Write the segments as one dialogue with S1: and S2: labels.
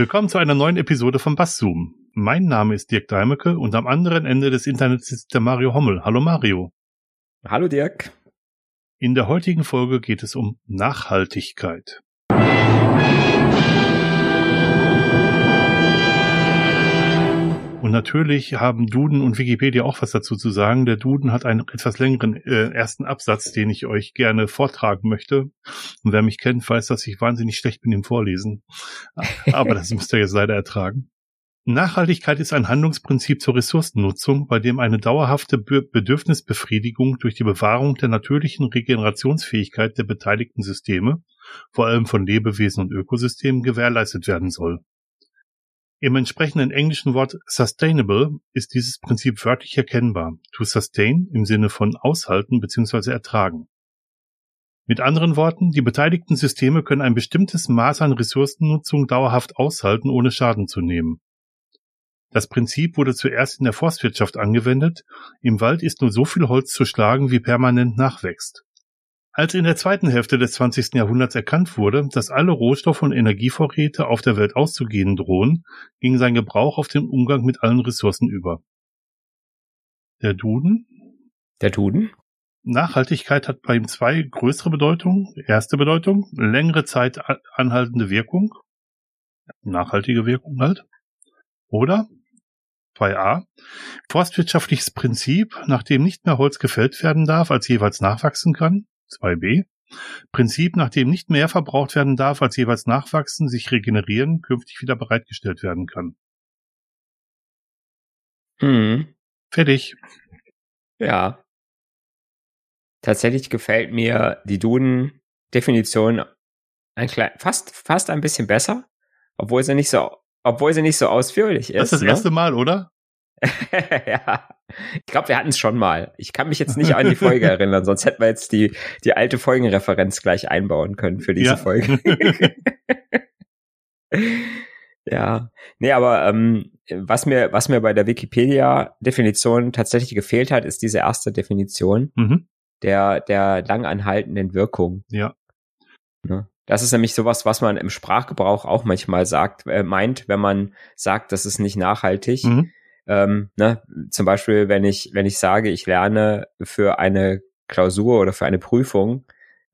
S1: Willkommen zu einer neuen Episode von Basszoom. Mein Name ist Dirk Deimecke und am anderen Ende des Internets ist der Mario Hommel. Hallo Mario.
S2: Hallo Dirk.
S1: In der heutigen Folge geht es um Nachhaltigkeit. Und natürlich haben Duden und Wikipedia auch was dazu zu sagen. Der Duden hat einen etwas längeren äh, ersten Absatz, den ich euch gerne vortragen möchte. Und wer mich kennt, weiß, dass ich wahnsinnig schlecht bin im Vorlesen. Aber das müsst ihr jetzt leider ertragen. Nachhaltigkeit ist ein Handlungsprinzip zur Ressourcennutzung, bei dem eine dauerhafte Bedürfnisbefriedigung durch die Bewahrung der natürlichen Regenerationsfähigkeit der beteiligten Systeme, vor allem von Lebewesen und Ökosystemen, gewährleistet werden soll. Im entsprechenden englischen Wort sustainable ist dieses Prinzip wörtlich erkennbar. To sustain im Sinne von aushalten bzw. ertragen. Mit anderen Worten, die beteiligten Systeme können ein bestimmtes Maß an Ressourcennutzung dauerhaft aushalten, ohne Schaden zu nehmen. Das Prinzip wurde zuerst in der Forstwirtschaft angewendet. Im Wald ist nur so viel Holz zu schlagen, wie permanent nachwächst. Als in der zweiten Hälfte des 20. Jahrhunderts erkannt wurde, dass alle Rohstoff- und Energievorräte auf der Welt auszugehen drohen, ging sein Gebrauch auf den Umgang mit allen Ressourcen über. Der Duden?
S2: Der Duden?
S1: Nachhaltigkeit hat bei ihm zwei größere Bedeutungen. Erste Bedeutung, längere Zeit anhaltende Wirkung. Nachhaltige Wirkung halt. Oder 2a. Forstwirtschaftliches Prinzip, nach dem nicht mehr Holz gefällt werden darf, als jeweils nachwachsen kann. 2b. Prinzip, nach dem nicht mehr verbraucht werden darf, als jeweils nachwachsen, sich regenerieren, künftig wieder bereitgestellt werden kann.
S2: Mhm.
S1: Fertig.
S2: Ja. Tatsächlich gefällt mir die Duden-Definition ein klein, fast, fast ein bisschen besser, obwohl sie nicht so, obwohl sie nicht so ausführlich ist.
S1: Das ist das
S2: ne?
S1: erste Mal, oder?
S2: ja. Ich glaube, wir hatten es schon mal. Ich kann mich jetzt nicht an die Folge erinnern, sonst hätten wir jetzt die, die alte Folgenreferenz gleich einbauen können für diese
S1: Ja.
S2: Folge. ja. Nee, aber ähm, was mir, was mir bei der Wikipedia-Definition tatsächlich gefehlt hat, ist diese erste Definition
S1: Mhm.
S2: der, der langanhaltenden Wirkung.
S1: Ja.
S2: Ne? Das ist nämlich sowas, was man im Sprachgebrauch auch manchmal sagt, äh, meint, wenn man sagt, das ist nicht nachhaltig.
S1: Mhm.
S2: Ähm, ne? Zum Beispiel, wenn ich, wenn ich sage, ich lerne für eine Klausur oder für eine Prüfung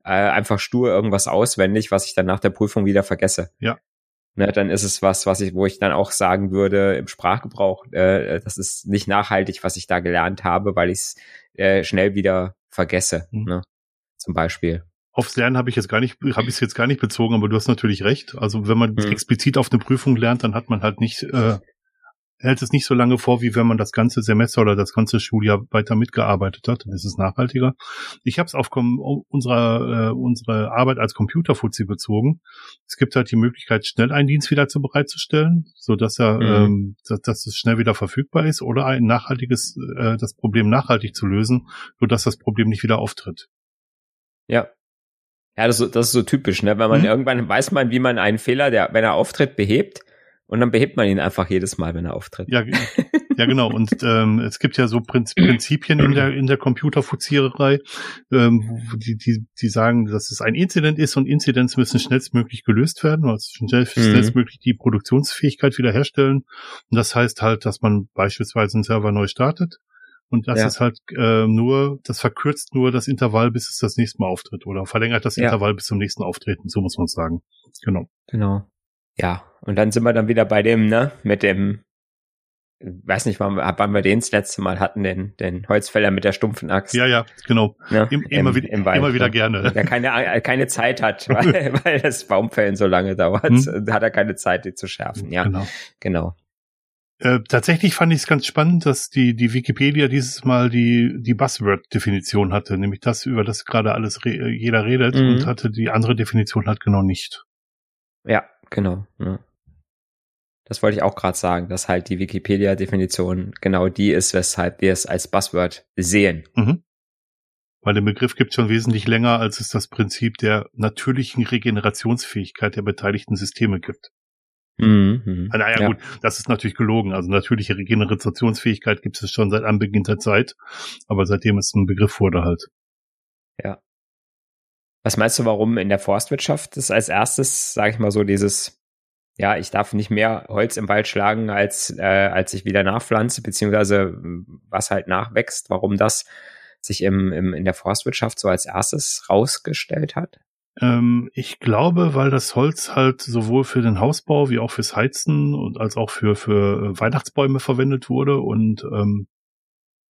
S2: äh, einfach stur irgendwas auswendig, was ich dann nach der Prüfung wieder vergesse.
S1: Ja.
S2: Ne, dann ist es was, was ich, wo ich dann auch sagen würde im Sprachgebrauch, äh, das ist nicht nachhaltig, was ich da gelernt habe, weil ich es äh, schnell wieder vergesse.
S1: Mhm.
S2: Ne? Zum Beispiel.
S1: Aufs Lernen habe ich jetzt gar nicht, habe ich es jetzt gar nicht bezogen, aber du hast natürlich recht. Also wenn man
S2: Mhm.
S1: explizit auf eine Prüfung lernt, dann hat man halt nicht, äh, hält es nicht so lange vor, wie wenn man das ganze Semester oder das ganze Schuljahr weiter mitgearbeitet hat. Dann ist es nachhaltiger. Ich habe es auf kom unserer äh, unsere Arbeit als Computerfuzzi bezogen. Es gibt halt die Möglichkeit, schnell einen Dienst wieder zu bereitzustellen, so dass er,
S2: Mhm.
S1: ähm, dass, dass es schnell wieder verfügbar ist, oder ein nachhaltiges, äh, das Problem nachhaltig zu lösen, so dass das Problem nicht wieder auftritt.
S2: Ja. Ja, das, ist so- das ist so typisch, ne? Wenn man
S1: Mhm.
S2: irgendwann weiß man, wie man einen Fehler, der, wenn er auftritt, behebt, und dann behebt man ihn einfach jedes Mal, wenn er auftritt.
S1: Ja, ja genau. Und ähm, es gibt ja so Prinz Prinzipien in der in der Computerfuziererei, ähm, die, die die sagen, dass es ein Incident ist und Incidents müssen schnellstmöglich gelöst werden, also schnell, schnellstmöglich die Produktionsfähigkeit wiederherstellen. Und das heißt halt, dass man beispielsweise einen Server neu startet. Und das
S2: Ja.
S1: ist halt äh, nur, das verkürzt nur das Intervall, bis es das nächste Mal auftritt oder verlängert das
S2: Ja.
S1: Intervall bis zum nächsten Auftreten, so muss man sagen. Genau.
S2: Genau. Ja, und dann sind wir dann wieder bei dem, ne, mit dem, weiß nicht, wann, wir- wann wir den das letzte Mal hatten, den, den Holzfäller mit der stumpfen Axt.
S1: Ja, ja, genau.
S2: ne,
S1: Im, immer,
S2: im-
S1: wieder,
S2: im Wald,
S1: immer wieder
S2: ne.
S1: gerne.
S2: Der keine, äh, keine Zeit hat, weil, weil das Baumfällen so lange dauert,
S1: Hm.
S2: hat er keine Zeit, die zu schärfen. Ja,
S1: Genau.
S2: genau.
S1: Äh, tatsächlich fand ich es ganz spannend, dass die, die Wikipedia dieses Mal die, die Buzzword-Definition hatte, nämlich das, über das gerade alles re jeder redet
S2: Mhm.
S1: und hatte die andere Definition halt genau nicht.
S2: Ja, genau. Ja. Das wollte ich auch gerade sagen, dass halt die Wikipedia-Definition genau die ist, weshalb wir es als Buzzword sehen.
S1: Mhm. Weil den Begriff gibt schon wesentlich länger, als es das Prinzip der natürlichen Regenerationsfähigkeit der beteiligten Systeme gibt.
S2: Mhm. mhm.
S1: Ah, naja, gut, das ist natürlich gelogen. Also natürliche Regenerationsfähigkeit gibt es schon seit Anbeginn der Zeit, aber seitdem es ein Begriff wurde halt.
S2: Ja. Was meinst du, warum in der Forstwirtschaft das als erstes, sage ich mal so, dieses ja, ich darf nicht mehr Holz im Wald schlagen, als, äh, als ich wieder nachpflanze, beziehungsweise was halt nachwächst, warum das sich im, im, in der Forstwirtschaft so als erstes rausgestellt hat?
S1: Ähm, ich glaube, weil das Holz halt sowohl für den Hausbau wie auch fürs Heizen und als auch für, für äh, Weihnachtsbäume verwendet wurde und ähm,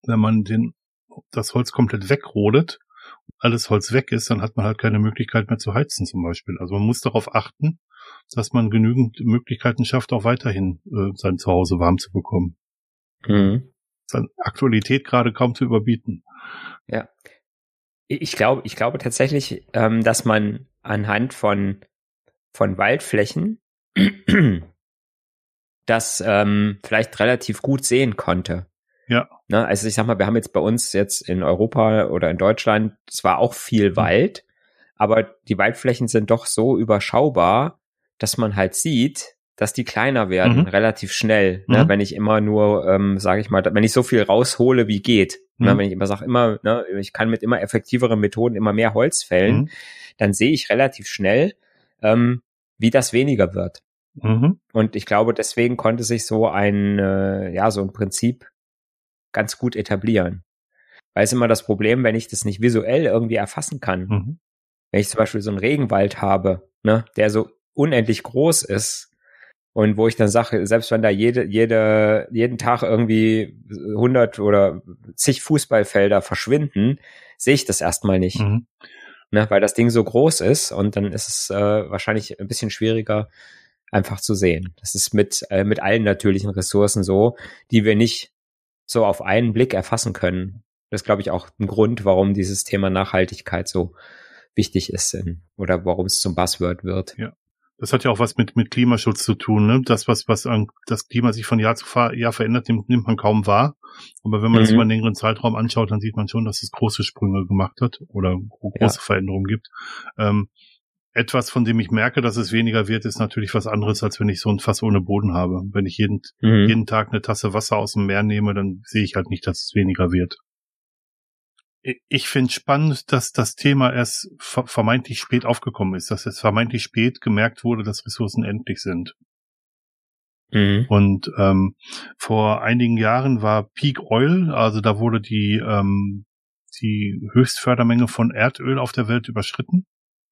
S1: wenn man den, das Holz komplett wegrodet, alles Holz weg ist, dann hat man halt keine Möglichkeit mehr zu heizen zum Beispiel. Also man muss darauf achten, dass man genügend Möglichkeiten schafft, auch weiterhin äh, sein Zuhause warm zu bekommen. Mhm. Seine Aktualität gerade kaum zu überbieten.
S2: Ja. Ich glaube, ich glaube tatsächlich, ähm, dass man anhand von, von Waldflächen das ähm, vielleicht relativ gut sehen konnte.
S1: Ja.
S2: Ne, also ich sag mal, wir haben jetzt bei uns jetzt in Europa oder in Deutschland zwar auch viel mhm. Wald, aber die Waldflächen sind doch so überschaubar, dass man halt sieht, dass die kleiner werden, mhm. relativ schnell, ne? Mhm. wenn ich immer nur, ähm, sage ich mal, wenn ich so viel raushole, wie geht. Ne? Mhm. Ne? Wenn ich immer sage, immer, ne, ich kann mit immer effektiveren Methoden immer mehr Holz fällen, mhm. dann sehe ich relativ schnell, ähm, wie das weniger wird. Mhm. Und ich glaube, deswegen konnte sich so ein, äh, ja, so ein Prinzip ganz gut etablieren. Weil es immer das Problem, wenn ich das nicht visuell irgendwie erfassen kann. Mhm. Wenn ich zum Beispiel so einen Regenwald habe, ne, der so unendlich groß ist und wo ich dann sage, selbst wenn da jede, jede, jeden Tag irgendwie 100 oder zig Fußballfelder verschwinden, sehe ich das erstmal nicht. Mhm. Ne, weil das Ding so groß ist und dann ist es äh, wahrscheinlich ein bisschen schwieriger einfach zu sehen. Das ist mit, äh, mit allen natürlichen Ressourcen so, die wir nicht so auf einen Blick erfassen können. Das ist, glaube ich, auch ein Grund, warum dieses Thema Nachhaltigkeit so wichtig ist oder warum es zum Buzzword wird.
S1: Ja. Das hat ja auch was mit, mit Klimaschutz zu tun. Ne? Das, was, was an, das Klima sich von Jahr zu Jahr verändert, nimmt, nimmt man kaum wahr. Aber wenn man mhm. das über einen längeren Zeitraum anschaut, dann sieht man schon, dass es große Sprünge gemacht hat oder große ja. Veränderungen gibt. Ähm, etwas, von dem ich merke, dass es weniger wird, ist natürlich was anderes, als wenn ich so ein Fass ohne Boden habe. Wenn ich jeden, mhm. jeden Tag eine Tasse Wasser aus dem Meer nehme, dann sehe ich halt nicht, dass es weniger wird ich finde spannend, dass das Thema erst vermeintlich spät aufgekommen ist, dass es vermeintlich spät gemerkt wurde, dass Ressourcen endlich sind. Mhm. Und ähm, vor einigen Jahren war Peak Oil, also da wurde die ähm, die Höchstfördermenge von Erdöl auf der Welt überschritten.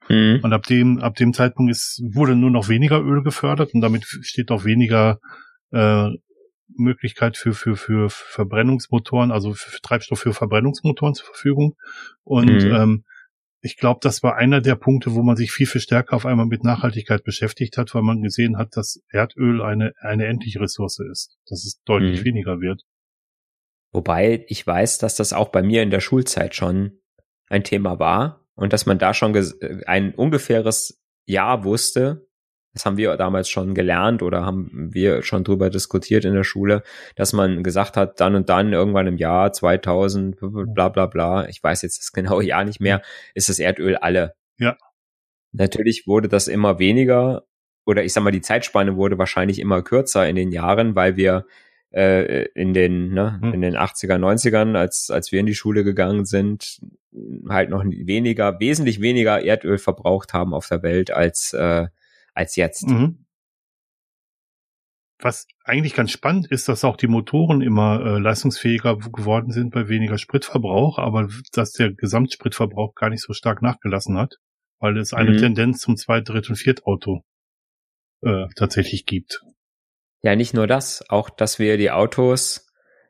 S1: Mhm. Und ab dem ab dem Zeitpunkt ist wurde nur noch weniger Öl gefördert und damit steht auch weniger äh, Möglichkeit für, für, für Verbrennungsmotoren, also für Treibstoff für Verbrennungsmotoren zur Verfügung. Und mhm. ähm, ich glaube, das war einer der Punkte, wo man sich viel, viel stärker auf einmal mit Nachhaltigkeit beschäftigt hat, weil man gesehen hat, dass Erdöl eine, eine endliche Ressource ist, dass es deutlich mhm. weniger wird.
S2: Wobei ich weiß, dass das auch bei mir in der Schulzeit schon ein Thema war und dass man da schon ein ungefähres Jahr wusste, das haben wir damals schon gelernt oder haben wir schon drüber diskutiert in der Schule, dass man gesagt hat, dann und dann irgendwann im Jahr 2000, bla bla bla, ich weiß jetzt das genaue Jahr nicht mehr, ist das Erdöl alle.
S1: Ja.
S2: Natürlich wurde das immer weniger oder ich sag mal, die Zeitspanne wurde wahrscheinlich immer kürzer in den Jahren, weil wir äh, in den ne, hm. in den 80er 90ern als als wir in die Schule gegangen sind halt noch weniger wesentlich weniger Erdöl verbraucht haben auf der Welt als äh, als jetzt. Mhm.
S1: Was eigentlich ganz spannend ist, dass auch die Motoren immer äh, leistungsfähiger geworden sind bei weniger Spritverbrauch, aber dass der Gesamtspritverbrauch gar nicht so stark nachgelassen hat, weil es eine mhm. Tendenz zum Zweit-, Dritt- und Viertauto äh, tatsächlich gibt.
S2: Ja, nicht nur das, auch dass wir die Autos,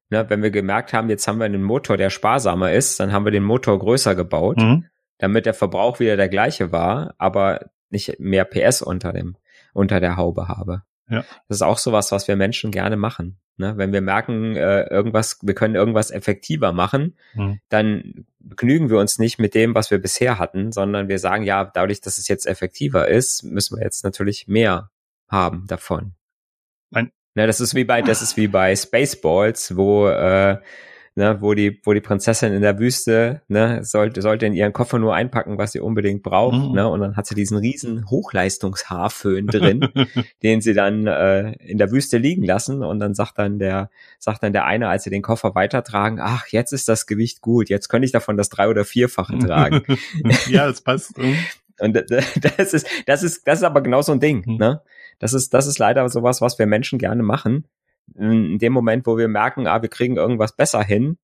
S2: ne, wenn wir gemerkt haben, jetzt haben wir einen Motor, der sparsamer ist, dann haben wir den Motor größer gebaut, mhm. damit der Verbrauch wieder der gleiche war, aber nicht mehr PS unter dem, unter der Haube habe. Ja. Das ist auch sowas, was wir Menschen gerne machen. Ne? Wenn wir merken, äh, irgendwas, wir können irgendwas effektiver machen, mhm. dann begnügen wir uns nicht mit dem, was wir bisher hatten, sondern wir sagen, ja, dadurch, dass es jetzt effektiver ist, müssen wir jetzt natürlich mehr haben davon. Ein ne, das ist wie bei, das ist wie bei Spaceballs, wo äh, ne, wo die, wo die Prinzessin in der Wüste, ne, sollte, sollte in ihren Koffer nur einpacken, was sie unbedingt braucht, mhm. ne, und dann hat sie diesen riesen Hochleistungshaarföhn drin, den sie dann äh, in der Wüste liegen lassen und dann sagt dann der, sagt dann der eine, als sie den Koffer weitertragen, ach, jetzt ist das Gewicht gut, jetzt könnte ich davon das drei- oder vierfache tragen.
S1: ja, das passt.
S2: Und das ist, das ist, das ist aber genau so ein Ding, mhm. ne? Das ist, das ist leider sowas, was wir Menschen gerne machen. In dem Moment, wo wir merken, ah, wir kriegen irgendwas besser hin,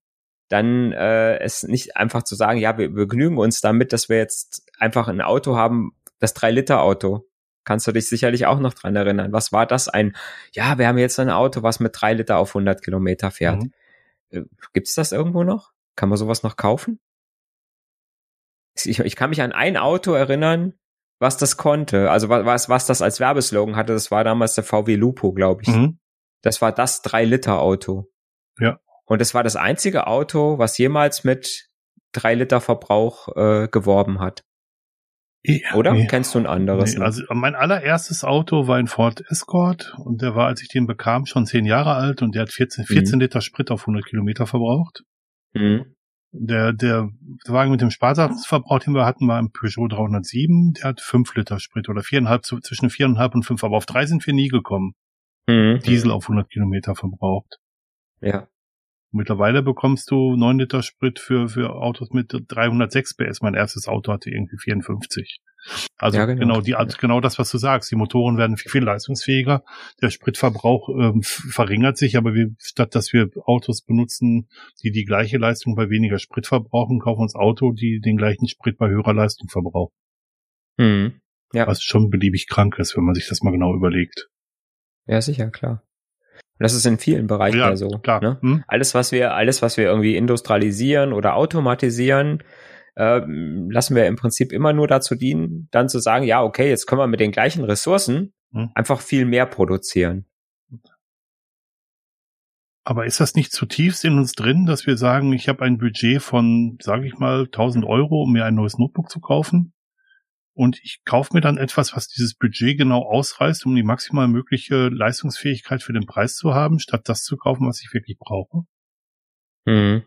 S2: dann äh, es nicht einfach zu sagen, ja, wir, genügen uns damit, dass wir jetzt einfach ein Auto haben, das 3-Liter-Auto. Kannst du dich sicherlich auch noch dran erinnern. Was war das? Ein, ja, wir haben jetzt ein Auto, was mit 3 Liter auf 100 Kilometer fährt. Mhm. Äh, gibt's das irgendwo noch? Kann man sowas noch kaufen? Ich, ich kann mich an ein Auto erinnern, was das konnte. Also was, was das als Werbeslogan hatte, das war damals der VW Lupo, glaube ich. Mhm. Das war das 3-Liter-Auto.
S1: Ja.
S2: Und das war das einzige Auto, was jemals mit 3 Liter Verbrauch äh, geworben hat. Ja, Oder? Nee, Kennst du ein anderes?
S1: Nee, also mein allererstes Auto war ein Ford Escort und der war, als ich den bekam, schon zehn Jahre alt und der hat 14, 14 mhm. Liter Sprit auf 100 Kilometer verbraucht. Mhm. Der, der Wagen mit dem Sparsamverbrauch, den wir hatten, war ein Peugeot 307. Der hat fünf Liter Sprit oder viereinhalb, zwischen viereinhalb und fünf. Aber auf drei sind wir nie gekommen. Mhm. Diesel auf 100 Kilometer verbraucht.
S2: Ja.
S1: Mittlerweile bekommst du 9 Liter Sprit für, für Autos mit 306 PS. Mein erstes Auto hatte irgendwie 54. Also ja, genau. genau, die, also genau das, was du sagst. Die Motoren werden viel, viel leistungsfähiger. Der Spritverbrauch ähm, verringert sich, aber wir, statt dass wir Autos benutzen, die die gleiche Leistung bei weniger Sprit verbrauchen, kaufen uns Auto, die den gleichen Sprit bei höherer Leistung verbrauchen.
S2: Mhm. Ja.
S1: Was schon beliebig krank ist, wenn man sich das mal genau überlegt.
S2: Ja, sicher, klar. Und das ist in vielen Bereichen ja, so. Klar. Ne? Hm? Alles, was wir, alles, was wir irgendwie industrialisieren oder automatisieren, äh, lassen wir im Prinzip immer nur dazu dienen, dann zu sagen, ja, okay, jetzt können wir mit den gleichen Ressourcen hm. einfach viel mehr produzieren.
S1: Aber ist das nicht zutiefst in uns drin, dass wir sagen, ich habe ein Budget von, sage ich mal, 1000 Euro, um mir ein neues Notebook zu kaufen? und ich kaufe mir dann etwas, was dieses Budget genau ausreißt, um die maximal mögliche Leistungsfähigkeit für den Preis zu haben, statt das zu kaufen, was ich wirklich brauche. Mhm.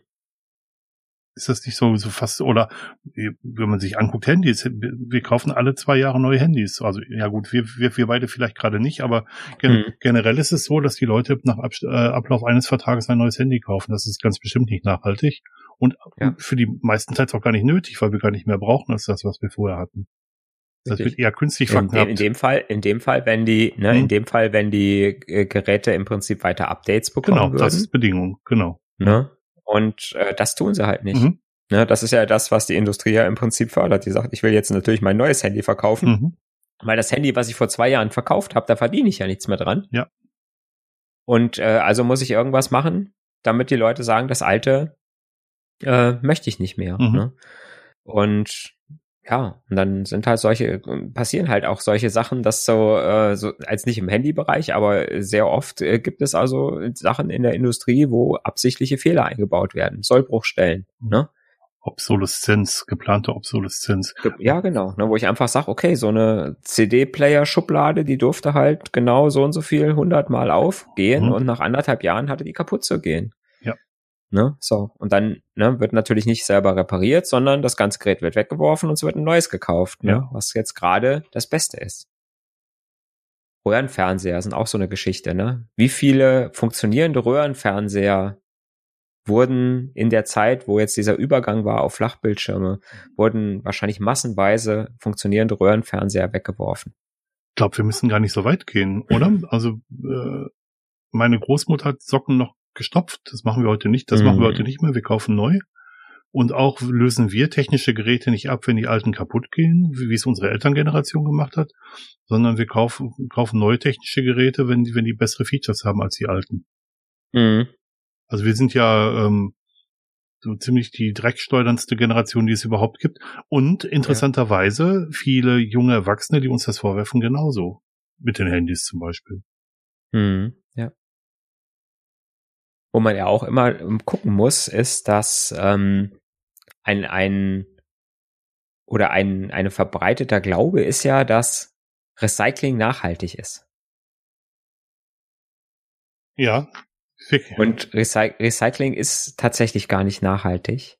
S1: Ist das nicht so, so fast, oder wenn man sich anguckt, Handys, wir kaufen alle zwei Jahre neue Handys. Also ja gut, wir, wir, wir beide vielleicht gerade nicht, aber gen mhm. generell ist es so, dass die Leute nach Ab äh, Ablauf eines Vertrages ein neues Handy kaufen. Das ist ganz bestimmt nicht nachhaltig und ja. für die meisten Zeit auch gar nicht nötig, weil wir gar nicht mehr brauchen als das, was wir vorher hatten. Das wird eher künstlich
S2: verknappt. In, in, dem Fall, in dem Fall, wenn die, ne, mhm. in dem Fall, wenn die äh, Geräte im Prinzip weiter Updates bekommen
S1: genau,
S2: würden.
S1: das ist Bedingung, genau.
S2: Ne? Und äh, das tun sie halt nicht. Mhm. Ne, das ist ja das, was die Industrie ja im Prinzip fördert. Die sagt, ich will jetzt natürlich mein neues Handy verkaufen, mhm. weil das Handy, was ich vor zwei Jahren verkauft habe, da verdiene ich ja nichts mehr dran.
S1: Ja.
S2: Und äh, also muss ich irgendwas machen, damit die Leute sagen, das alte äh, möchte ich nicht mehr. Mhm. Ne? Und ja, und dann sind halt solche, passieren halt auch solche Sachen, dass so, äh, so als nicht im Handybereich, aber sehr oft äh, gibt es also Sachen in der Industrie, wo absichtliche Fehler eingebaut werden, Sollbruchstellen, ne?
S1: Obsoleszenz, geplante Obsoleszenz.
S2: Ja, genau, ne, wo ich einfach sage, okay, so eine CD-Player-Schublade, die durfte halt genau so und so viel hundertmal aufgehen mhm. und nach anderthalb Jahren hatte die kaputt zu gehen. Ne? So. Und dann ne, wird natürlich nicht selber repariert, sondern das ganze Gerät wird weggeworfen und es wird ein neues gekauft, ne? ja. was jetzt gerade das Beste ist. Röhrenfernseher sind auch so eine Geschichte, ne? Wie viele funktionierende Röhrenfernseher wurden in der Zeit, wo jetzt dieser Übergang war auf Flachbildschirme, wurden wahrscheinlich massenweise funktionierende Röhrenfernseher weggeworfen.
S1: Ich glaube, wir müssen gar nicht so weit gehen, oder? Also äh, meine Großmutter hat Socken noch gestopft. Das machen wir heute nicht. Das mhm. machen wir heute nicht mehr. Wir kaufen neu. Und auch lösen wir technische Geräte nicht ab, wenn die alten kaputt gehen, wie, wie es unsere Elterngeneration gemacht hat, sondern wir kaufen, kaufen neue technische Geräte, wenn die, wenn die bessere Features haben als die alten. Mhm. Also wir sind ja ähm, so ziemlich die drecksteuerndste Generation, die es überhaupt gibt. Und interessanterweise viele junge Erwachsene, die uns das vorwerfen, genauso. Mit den Handys zum Beispiel.
S2: Mhm. Ja wo man ja auch immer ähm, gucken muss, ist, dass ähm, ein, ein oder ein, eine verbreiteter Glaube ist ja, dass Recycling nachhaltig ist.
S1: Ja.
S2: Und Recy Recycling ist tatsächlich gar nicht nachhaltig,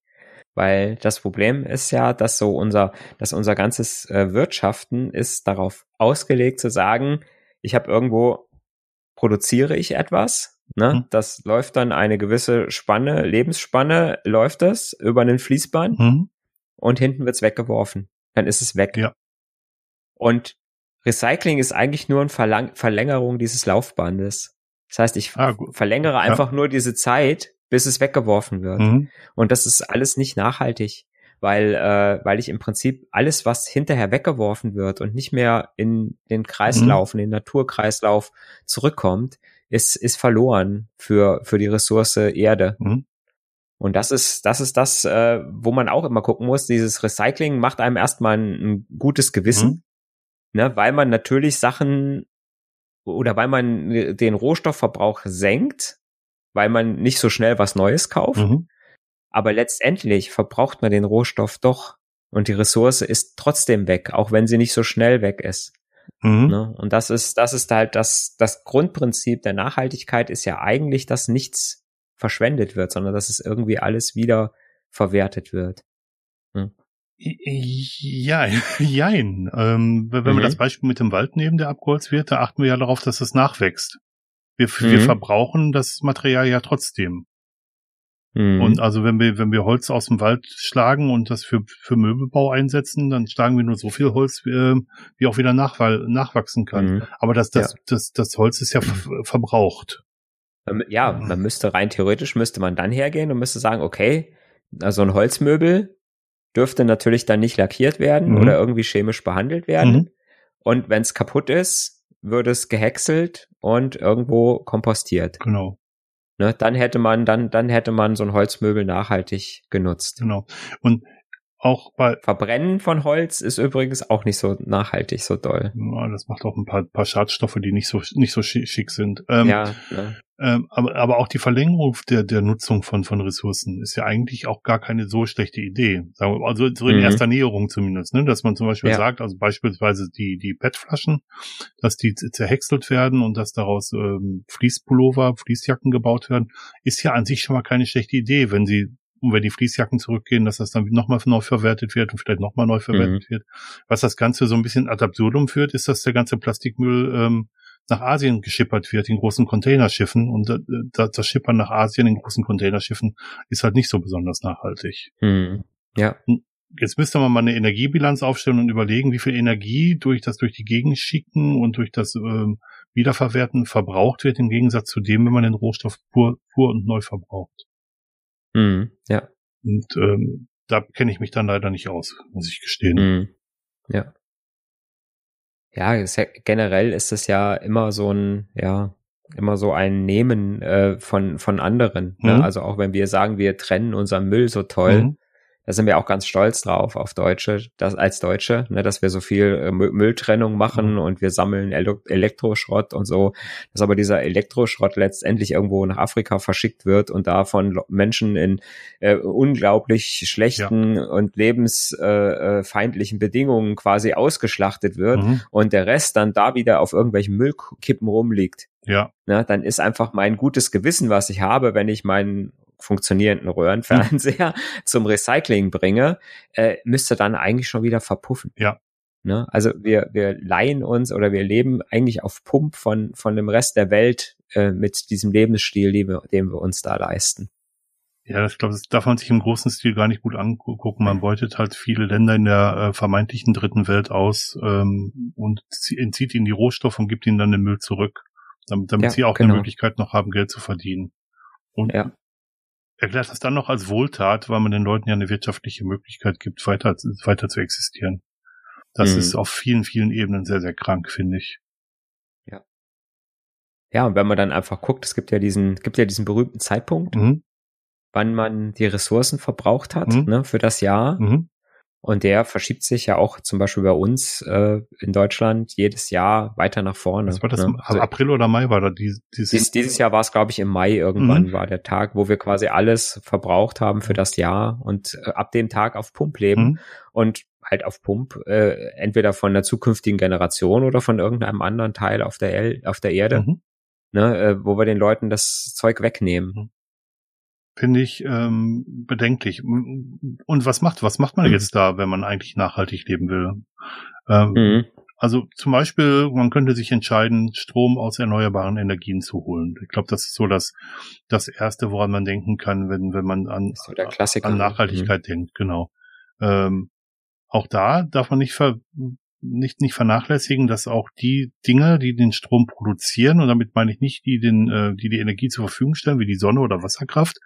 S2: weil das Problem ist ja, dass so unser, dass unser ganzes äh, Wirtschaften ist darauf ausgelegt zu sagen, ich habe irgendwo produziere ich etwas Ne? Mhm. Das läuft dann eine gewisse Spanne, Lebensspanne, läuft das über einen Fließband mhm. und hinten wird's weggeworfen. Dann ist es weg.
S1: Ja.
S2: Und Recycling ist eigentlich nur eine Verlang Verlängerung dieses Laufbandes. Das heißt, ich ah, verlängere einfach ja. nur diese Zeit, bis es weggeworfen wird. Mhm. Und das ist alles nicht nachhaltig, weil, äh, weil ich im Prinzip alles, was hinterher weggeworfen wird und nicht mehr in den Kreislauf, mhm. in den Naturkreislauf zurückkommt, ist, ist verloren für, für die Ressource Erde. Mhm. Und das ist, das ist das, äh, wo man auch immer gucken muss. Dieses Recycling macht einem erstmal ein, ein gutes Gewissen, mhm. ne, weil man natürlich Sachen oder weil man den Rohstoffverbrauch senkt, weil man nicht so schnell was Neues kauft. Mhm. Aber letztendlich verbraucht man den Rohstoff doch und die Ressource ist trotzdem weg, auch wenn sie nicht so schnell weg ist. Mhm. Ne? Und das ist, das ist halt das, das Grundprinzip der Nachhaltigkeit ist ja eigentlich, dass nichts verschwendet wird, sondern dass es irgendwie alles wieder verwertet wird.
S1: Hm. Ja, jein. Ähm, wenn mhm. wir das Beispiel mit dem Wald nehmen, der abgeholzt wird, da achten wir ja darauf, dass es nachwächst. Wir, mhm. wir verbrauchen das Material ja trotzdem. Mhm. Und also wenn wir, wenn wir Holz aus dem Wald schlagen und das für, für Möbelbau einsetzen, dann schlagen wir nur so viel Holz, wie, ähm, wie auch wieder nachwal nachwachsen kann. Mhm. Aber das, das, ja. das, das Holz ist ja ver verbraucht.
S2: Ähm, ja, man müsste rein theoretisch müsste man dann hergehen und müsste sagen, okay, also ein Holzmöbel dürfte natürlich dann nicht lackiert werden mhm. oder irgendwie chemisch behandelt werden. Mhm. Und wenn es kaputt ist, würde es gehäckselt und irgendwo kompostiert.
S1: Genau.
S2: Ne, dann hätte man, dann, dann hätte man so ein Holzmöbel nachhaltig genutzt.
S1: Genau. Und auch bei
S2: Verbrennen von Holz ist übrigens auch nicht so nachhaltig, so doll.
S1: Ja, das macht auch ein paar, paar Schadstoffe, die nicht so nicht so schick sind. Ähm,
S2: ja. Ne.
S1: Ähm, aber, aber auch die Verlängerung der, der Nutzung von, von Ressourcen ist ja eigentlich auch gar keine so schlechte Idee. Sagen wir, also so in mhm. erster Näherung zumindest, ne? dass man zum Beispiel ja. sagt, also beispielsweise die, die PET-Flaschen, dass die zerhäckselt werden und dass daraus ähm, Fließpullover, Fließjacken gebaut werden, ist ja an sich schon mal keine schlechte Idee, wenn sie und wenn die Fließjacken zurückgehen, dass das dann nochmal neu verwertet wird und vielleicht nochmal neu verwertet mhm. wird. Was das Ganze so ein bisschen ad absurdum führt, ist, dass der ganze Plastikmüll ähm, nach Asien geschippert wird in großen Containerschiffen und äh, das Schippern nach Asien in großen Containerschiffen ist halt nicht so besonders nachhaltig.
S2: Hm. Ja.
S1: Jetzt müsste man mal eine Energiebilanz aufstellen und überlegen, wie viel Energie durch das durch die Gegend schicken und durch das ähm, Wiederverwerten verbraucht wird, im Gegensatz zu dem, wenn man den Rohstoff pur, pur und neu verbraucht.
S2: Hm. Ja.
S1: Und ähm, da kenne ich mich dann leider nicht aus, muss ich gestehen.
S2: Hm. Ja ja, generell ist es ja immer so ein, ja, immer so ein Nehmen äh, von, von anderen. Ne? Mhm. Also auch wenn wir sagen, wir trennen unseren Müll so toll, mhm da sind wir auch ganz stolz drauf auf Deutsche, das als Deutsche, ne, dass wir so viel äh, Mülltrennung machen mhm. und wir sammeln Ele Elektroschrott und so, dass aber dieser Elektroschrott letztendlich irgendwo nach Afrika verschickt wird und da von Menschen in äh, unglaublich schlechten ja. und lebensfeindlichen äh, Bedingungen quasi ausgeschlachtet wird mhm. und der Rest dann da wieder auf irgendwelchen Müllkippen rumliegt.
S1: Ja.
S2: Na, dann ist einfach mein gutes Gewissen, was ich habe, wenn ich meinen funktionierenden Röhrenfernseher zum Recycling bringe, äh, müsste dann eigentlich schon wieder verpuffen.
S1: Ja.
S2: Ne? Also wir, wir leihen uns oder wir leben eigentlich auf Pump von, von dem Rest der Welt äh, mit diesem Lebensstil, den wir, den wir uns da leisten.
S1: Ja, ich glaube, das darf man sich im großen Stil gar nicht gut angucken. Man beutet halt viele Länder in der äh, vermeintlichen dritten Welt aus ähm, und entzieht ihnen die Rohstoffe und gibt ihnen dann den Müll zurück, damit, damit ja, sie auch genau. eine Möglichkeit noch haben, Geld zu verdienen. Und ja erklärt das dann noch als Wohltat, weil man den Leuten ja eine wirtschaftliche Möglichkeit gibt, weiter, weiter zu existieren. Das mhm. ist auf vielen, vielen Ebenen sehr, sehr krank, finde ich.
S2: Ja. Ja, und wenn man dann einfach guckt, es gibt ja diesen, gibt ja diesen berühmten Zeitpunkt, mhm. wann man die Ressourcen verbraucht hat, mhm. ne, für das Jahr. Mhm. Und der verschiebt sich ja auch zum Beispiel bei uns äh, in Deutschland jedes Jahr weiter nach vorne.
S1: Was war das? Ne? Also April oder Mai war da
S2: dieses, dieses, dieses Jahr war es, glaube ich, im Mai irgendwann mhm. war der Tag, wo wir quasi alles verbraucht haben für das Jahr und äh, ab dem Tag auf Pump leben mhm. und halt auf Pump äh, entweder von der zukünftigen Generation oder von irgendeinem anderen Teil auf der, El auf der Erde, mhm. ne, äh, wo wir den Leuten das Zeug wegnehmen. Mhm
S1: finde ich ähm, bedenklich. Und was macht, was macht man mhm. jetzt da, wenn man eigentlich nachhaltig leben will? Ähm, mhm. Also zum Beispiel, man könnte sich entscheiden, Strom aus erneuerbaren Energien zu holen. Ich glaube, das ist so das, das Erste, woran man denken kann, wenn, wenn man an, so an Nachhaltigkeit mhm. denkt, genau. Ähm, auch da darf man nicht ver nicht, nicht vernachlässigen, dass auch die Dinge, die den Strom produzieren, und damit meine ich nicht die, den, äh, die die Energie zur Verfügung stellen, wie die Sonne oder Wasserkraft,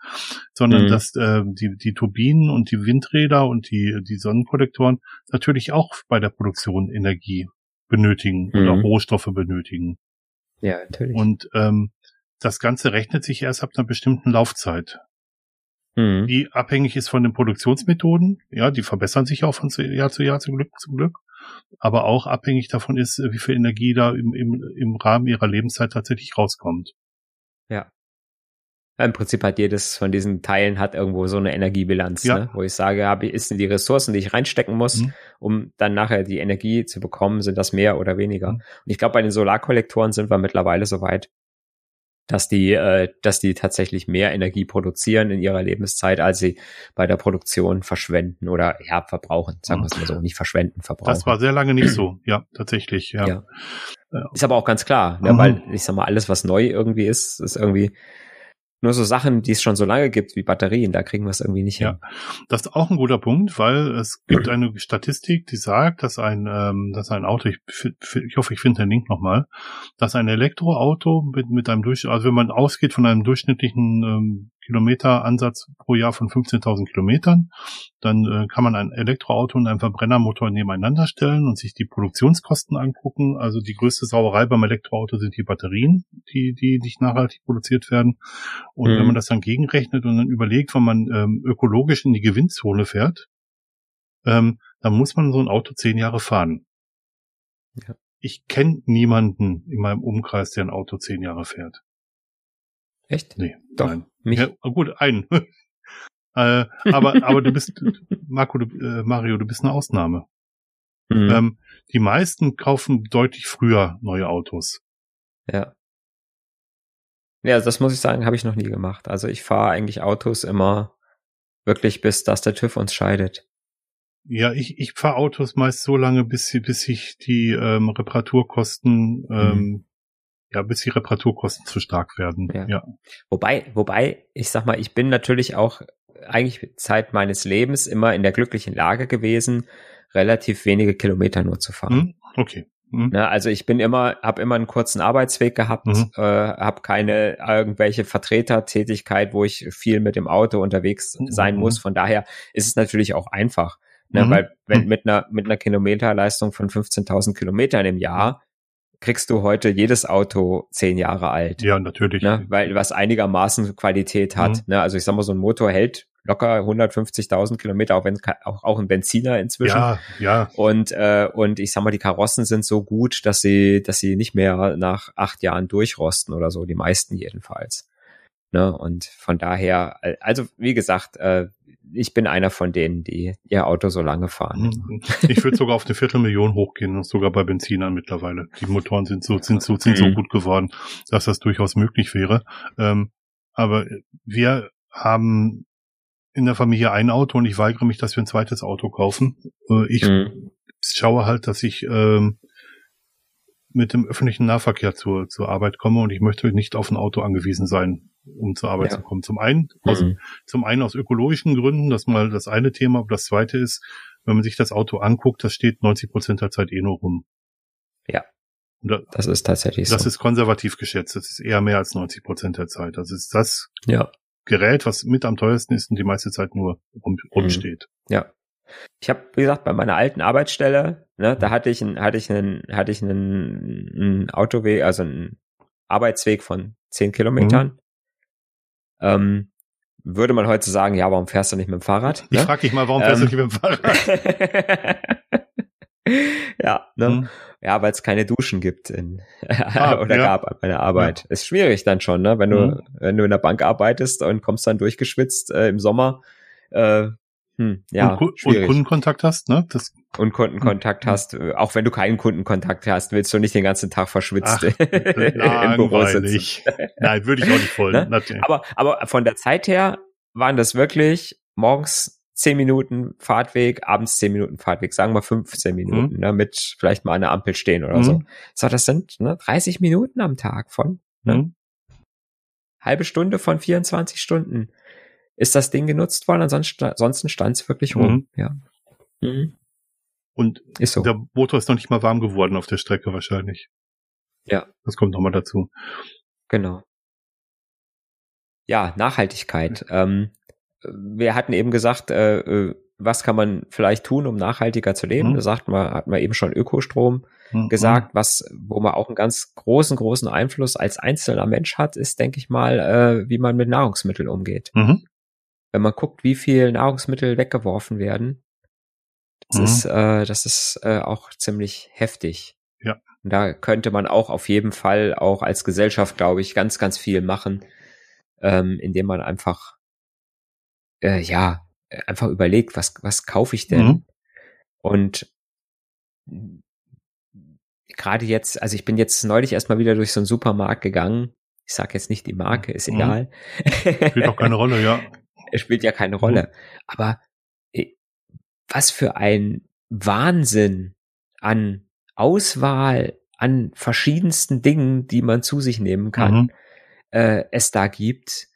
S1: sondern mhm. dass äh, die, die Turbinen und die Windräder und die, die Sonnenkollektoren natürlich auch bei der Produktion Energie benötigen mhm. oder Rohstoffe benötigen.
S2: Ja, natürlich.
S1: Und ähm, das Ganze rechnet sich erst ab einer bestimmten Laufzeit mhm. die abhängig ist von den Produktionsmethoden. Ja, die verbessern sich auch von Jahr zu Jahr zum Glück, zum Glück. Aber auch abhängig davon ist, wie viel Energie da im, im, im Rahmen ihrer Lebenszeit tatsächlich rauskommt.
S2: Ja. Im Prinzip hat jedes von diesen Teilen hat irgendwo so eine Energiebilanz, ja. ne? wo ich sage, habe ist die Ressourcen, die ich reinstecken muss, mhm. um dann nachher die Energie zu bekommen, sind das mehr oder weniger. Mhm. Und ich glaube, bei den Solarkollektoren sind wir mittlerweile so weit, dass die, äh, dass die tatsächlich mehr Energie produzieren in ihrer Lebenszeit, als sie bei der Produktion verschwenden oder ja verbrauchen, sagen wir es mal so, nicht verschwenden, verbrauchen.
S1: Das war sehr lange nicht so, ja, tatsächlich, ja. ja.
S2: Ist aber auch ganz klar, ne, mhm. weil ich sag mal, alles, was neu irgendwie ist, ist irgendwie nur so Sachen, die es schon so lange gibt, wie Batterien, da kriegen wir es irgendwie nicht
S1: hin. Ja, das ist auch ein guter Punkt, weil es gibt eine Statistik, die sagt, dass ein, ähm, dass ein Auto, ich, ich hoffe, ich finde den Link nochmal, dass ein Elektroauto mit, mit einem Durch, also wenn man ausgeht von einem durchschnittlichen ähm, Kilometeransatz pro Jahr von 15.000 Kilometern. Dann äh, kann man ein Elektroauto und einen Verbrennermotor nebeneinander stellen und sich die Produktionskosten angucken. Also die größte Sauerei beim Elektroauto sind die Batterien, die, die nicht nachhaltig produziert werden. Und mhm. wenn man das dann gegenrechnet und dann überlegt, wenn man ähm, ökologisch in die Gewinnzone fährt, ähm, dann muss man so ein Auto zehn Jahre fahren. Ja. Ich kenne niemanden in meinem Umkreis, der ein Auto zehn Jahre fährt.
S2: Echt?
S1: Nee, Doch, nein. Mich? Ja, gut, einen. äh, aber, aber du bist, Marco, du, äh, Mario, du bist eine Ausnahme. Mhm. Ähm, die meisten kaufen deutlich früher neue Autos.
S2: Ja. Ja, das muss ich sagen, habe ich noch nie gemacht. Also ich fahre eigentlich Autos immer wirklich, bis dass der TÜV uns scheidet.
S1: Ja, ich, ich fahre Autos meist so lange, bis, bis sich die ähm, Reparaturkosten ähm, mhm ja, bis die Reparaturkosten zu stark werden. Ja. ja.
S2: Wobei, wobei, ich sag mal, ich bin natürlich auch eigentlich Zeit meines Lebens immer in der glücklichen Lage gewesen, relativ wenige Kilometer nur zu fahren. Hm,
S1: okay.
S2: Mhm. Na, also ich bin immer, habe immer einen kurzen Arbeitsweg gehabt, mhm. äh, habe keine irgendwelche Vertretertätigkeit, wo ich viel mit dem Auto unterwegs mhm. sein muss. Von daher ist es natürlich auch einfach, ne, mhm. weil wenn mit einer mit einer Kilometerleistung von 15.000 Kilometern im Jahr kriegst du heute jedes Auto zehn Jahre alt.
S1: Ja, natürlich.
S2: Ne? Weil was einigermaßen Qualität hat. Mhm. Ne? Also ich sag mal, so ein Motor hält locker 150.000 Kilometer, auch wenn auch, auch ein Benziner inzwischen.
S1: Ja, ja.
S2: Und äh, und ich sag mal, die Karossen sind so gut, dass sie dass sie nicht mehr nach acht Jahren durchrosten oder so, die meisten jedenfalls. Ne? Und von daher, also wie gesagt, äh, ich bin einer von denen, die ihr Auto so lange fahren.
S1: Mhm. Ich würde sogar auf eine Viertelmillion hochgehen, sogar bei Benzinern mittlerweile. Die Motoren sind so, sind so, sind so mhm. gut geworden, dass das durchaus möglich wäre. Ähm, aber wir haben in der Familie ein Auto und ich weigere mich, dass wir ein zweites Auto kaufen. Äh, ich mhm. schaue halt, dass ich ähm, mit dem öffentlichen Nahverkehr zur, zur Arbeit komme und ich möchte nicht auf ein Auto angewiesen sein um zur Arbeit ja. zu kommen. Zum einen, aus, mhm. zum einen aus ökologischen Gründen, das mal das eine Thema, aber das zweite ist, wenn man sich das Auto anguckt, das steht 90 Prozent der Zeit eh nur rum.
S2: Ja. Da, das ist tatsächlich
S1: das so. Das ist konservativ geschätzt. Das ist eher mehr als 90 Prozent der Zeit. Das ist das
S2: ja.
S1: Gerät, was mit am teuersten ist und die meiste Zeit nur rum, rumsteht.
S2: Mhm. Ja. Ich habe, wie gesagt, bei meiner alten Arbeitsstelle, ne, da hatte ich, einen, hatte ich einen, hatte ich einen, einen Autoweg, also einen Arbeitsweg von zehn Kilometern. Mhm. Ähm, würde man heute sagen, ja, warum fährst du nicht mit dem Fahrrad?
S1: Ich ne? frage dich mal, warum fährst ähm, du nicht mit dem Fahrrad?
S2: ja, ne? Hm. Ja, weil es keine Duschen gibt in, ah, oder ja. gab an meiner Arbeit. Ja. Ist schwierig dann schon, ne? Wenn du, hm. wenn du in der Bank arbeitest und kommst dann durchgeschwitzt äh, im Sommer, äh, hm, ja,
S1: und, und Kundenkontakt hast, ne?
S2: Das und Kundenkontakt hm. hast, äh, auch wenn du keinen Kundenkontakt hast, willst du nicht den ganzen Tag verschwitzt Ach,
S1: im Büro sitzen. Nein, würde ich auch nicht wollen.
S2: Ne? Aber, aber von der Zeit her waren das wirklich morgens zehn Minuten Fahrtweg, abends zehn Minuten Fahrtweg, sagen wir 15 Minuten, mhm. ne, mit vielleicht mal der Ampel stehen oder mhm. so. So, das sind ne, 30 Minuten am Tag von ne? Mhm. halbe Stunde von 24 Stunden ist das Ding genutzt worden, ansonsten, ansonsten stand es wirklich rum. Mhm. Ja.
S1: Mhm. Und
S2: Ist so.
S1: der Motor ist noch nicht mal warm geworden auf der Strecke wahrscheinlich.
S2: Ja.
S1: Das kommt nochmal dazu.
S2: Genau. Ja, Nachhaltigkeit. Ähm, wir hatten eben gesagt, äh, äh, was kann man vielleicht tun, um nachhaltiger zu leben?
S1: Mhm.
S2: Da sagt man, hat man eben schon Ökostrom
S1: Mhm.
S2: gesagt, was, wo man auch einen ganz großen, großen Einfluss als einzelner Mensch hat, ist, denke ich mal, äh, wie man mit Nahrungsmitteln umgeht.
S1: Mhm.
S2: Wenn man guckt, wie viel Nahrungsmittel weggeworfen werden, das
S1: Mhm.
S2: ist, äh, das ist äh, auch ziemlich heftig.
S1: Ja.
S2: Und da könnte man auch auf jeden Fall auch als Gesellschaft, glaube ich, ganz, ganz viel machen, ähm, indem man einfach, äh, ja, einfach überlegt, was, was kaufe ich denn?
S1: Mhm.
S2: Und gerade jetzt, also ich bin jetzt neulich erstmal wieder durch so einen Supermarkt gegangen. Ich sage jetzt nicht die Marke, ist
S1: Mhm.
S2: egal.
S1: Spielt auch keine Rolle, ja.
S2: Es spielt ja keine Rolle. Aber äh, was für ein Wahnsinn an Auswahl an verschiedensten Dingen, die man zu sich nehmen kann,
S1: Mhm.
S2: äh, es da gibt.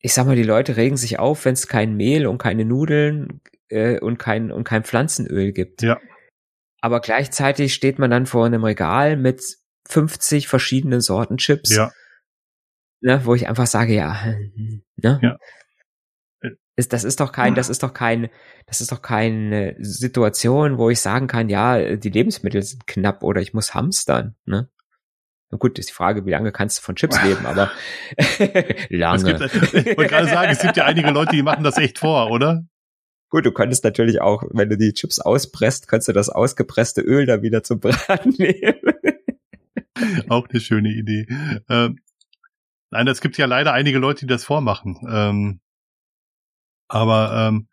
S2: Ich sag mal, die Leute regen sich auf, wenn es kein Mehl und keine Nudeln äh, und kein und kein Pflanzenöl gibt.
S1: Ja.
S2: Aber gleichzeitig steht man dann vor einem Regal mit 50 verschiedenen Sorten Chips,
S1: Ja.
S2: Ne, wo ich einfach sage, ja, hm, ne?
S1: Ja.
S2: Ist, das ist doch kein, das ist doch kein, das ist doch keine Situation, wo ich sagen kann, ja, die Lebensmittel sind knapp oder ich muss hamstern, ne? Na gut, ist die Frage, wie lange kannst du von Chips leben, aber lange.
S1: gibt, ich wollte gerade sagen, es gibt ja einige Leute, die machen das echt vor, oder?
S2: Gut, du könntest natürlich auch, wenn du die Chips auspresst, kannst du das ausgepresste Öl da wieder zum Braten nehmen.
S1: Auch eine schöne Idee. Ähm, nein, es gibt ja leider einige Leute, die das vormachen. Ähm, aber ähm,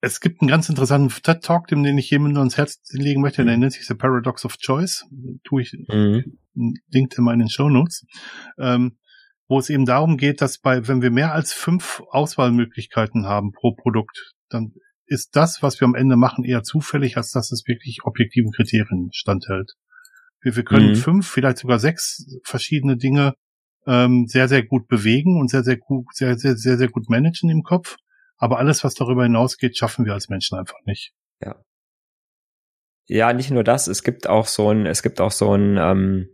S1: es gibt einen ganz interessanten TED-Talk, den ich jemandem ans Herz legen möchte, der nennt sich The Paradox of Choice. Tue ich
S2: Mhm.
S1: linkt in meinen Shownotes, ähm, wo es eben darum geht, dass bei, wenn wir mehr als fünf Auswahlmöglichkeiten haben pro Produkt, dann ist das, was wir am Ende machen, eher zufällig, als dass es wirklich objektiven Kriterien standhält. Wir, wir können
S2: Mhm.
S1: fünf, vielleicht sogar sechs verschiedene Dinge ähm, sehr, sehr gut bewegen und sehr, sehr gut, sehr, sehr, sehr, sehr gut managen im Kopf. Aber alles, was darüber hinausgeht, schaffen wir als Menschen einfach nicht.
S2: Ja, nicht nur das, es gibt auch so ein, es gibt auch so ein, ähm,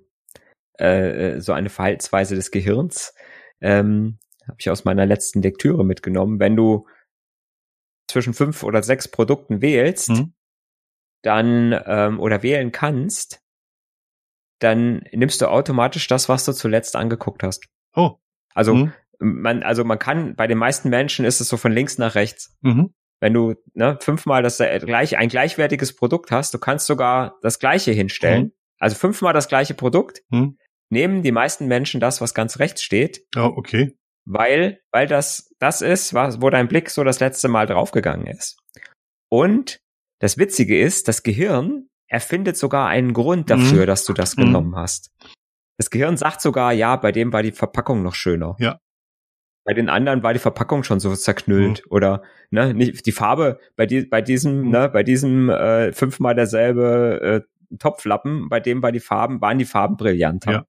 S2: äh, so eine Verhaltensweise des Gehirns, ähm, habe ich aus meiner letzten Lektüre mitgenommen. Wenn du zwischen fünf oder sechs Produkten wählst,
S1: Mhm.
S2: dann ähm, oder wählen kannst, dann nimmst du automatisch das, was du zuletzt angeguckt hast.
S1: Oh.
S2: Also
S1: Mhm.
S2: man, also man kann, bei den meisten Menschen ist es so von links nach rechts.
S1: Mhm.
S2: Wenn du ne, fünfmal das äh, gleich, ein gleichwertiges Produkt hast, du kannst sogar das gleiche hinstellen.
S1: Mhm.
S2: Also fünfmal das gleiche Produkt,
S1: Mhm.
S2: nehmen die meisten Menschen das, was ganz rechts steht,
S1: Oh, okay.
S2: weil, weil das das ist, was, wo dein Blick so das letzte Mal draufgegangen ist. Und das Witzige ist, das Gehirn erfindet sogar einen Grund dafür,
S1: Mhm.
S2: dass du das
S1: Mhm.
S2: genommen hast. Das Gehirn sagt sogar, ja, bei dem war die Verpackung noch schöner.
S1: Ja.
S2: Bei den anderen war die Verpackung schon so zerknüllt oder ne, nicht die Farbe bei die, bei diesem
S1: Mhm.
S2: ne, bei diesem äh, fünfmal derselbe äh, Topflappen, bei dem war die Farben waren die Farben brillanter.
S1: Ja.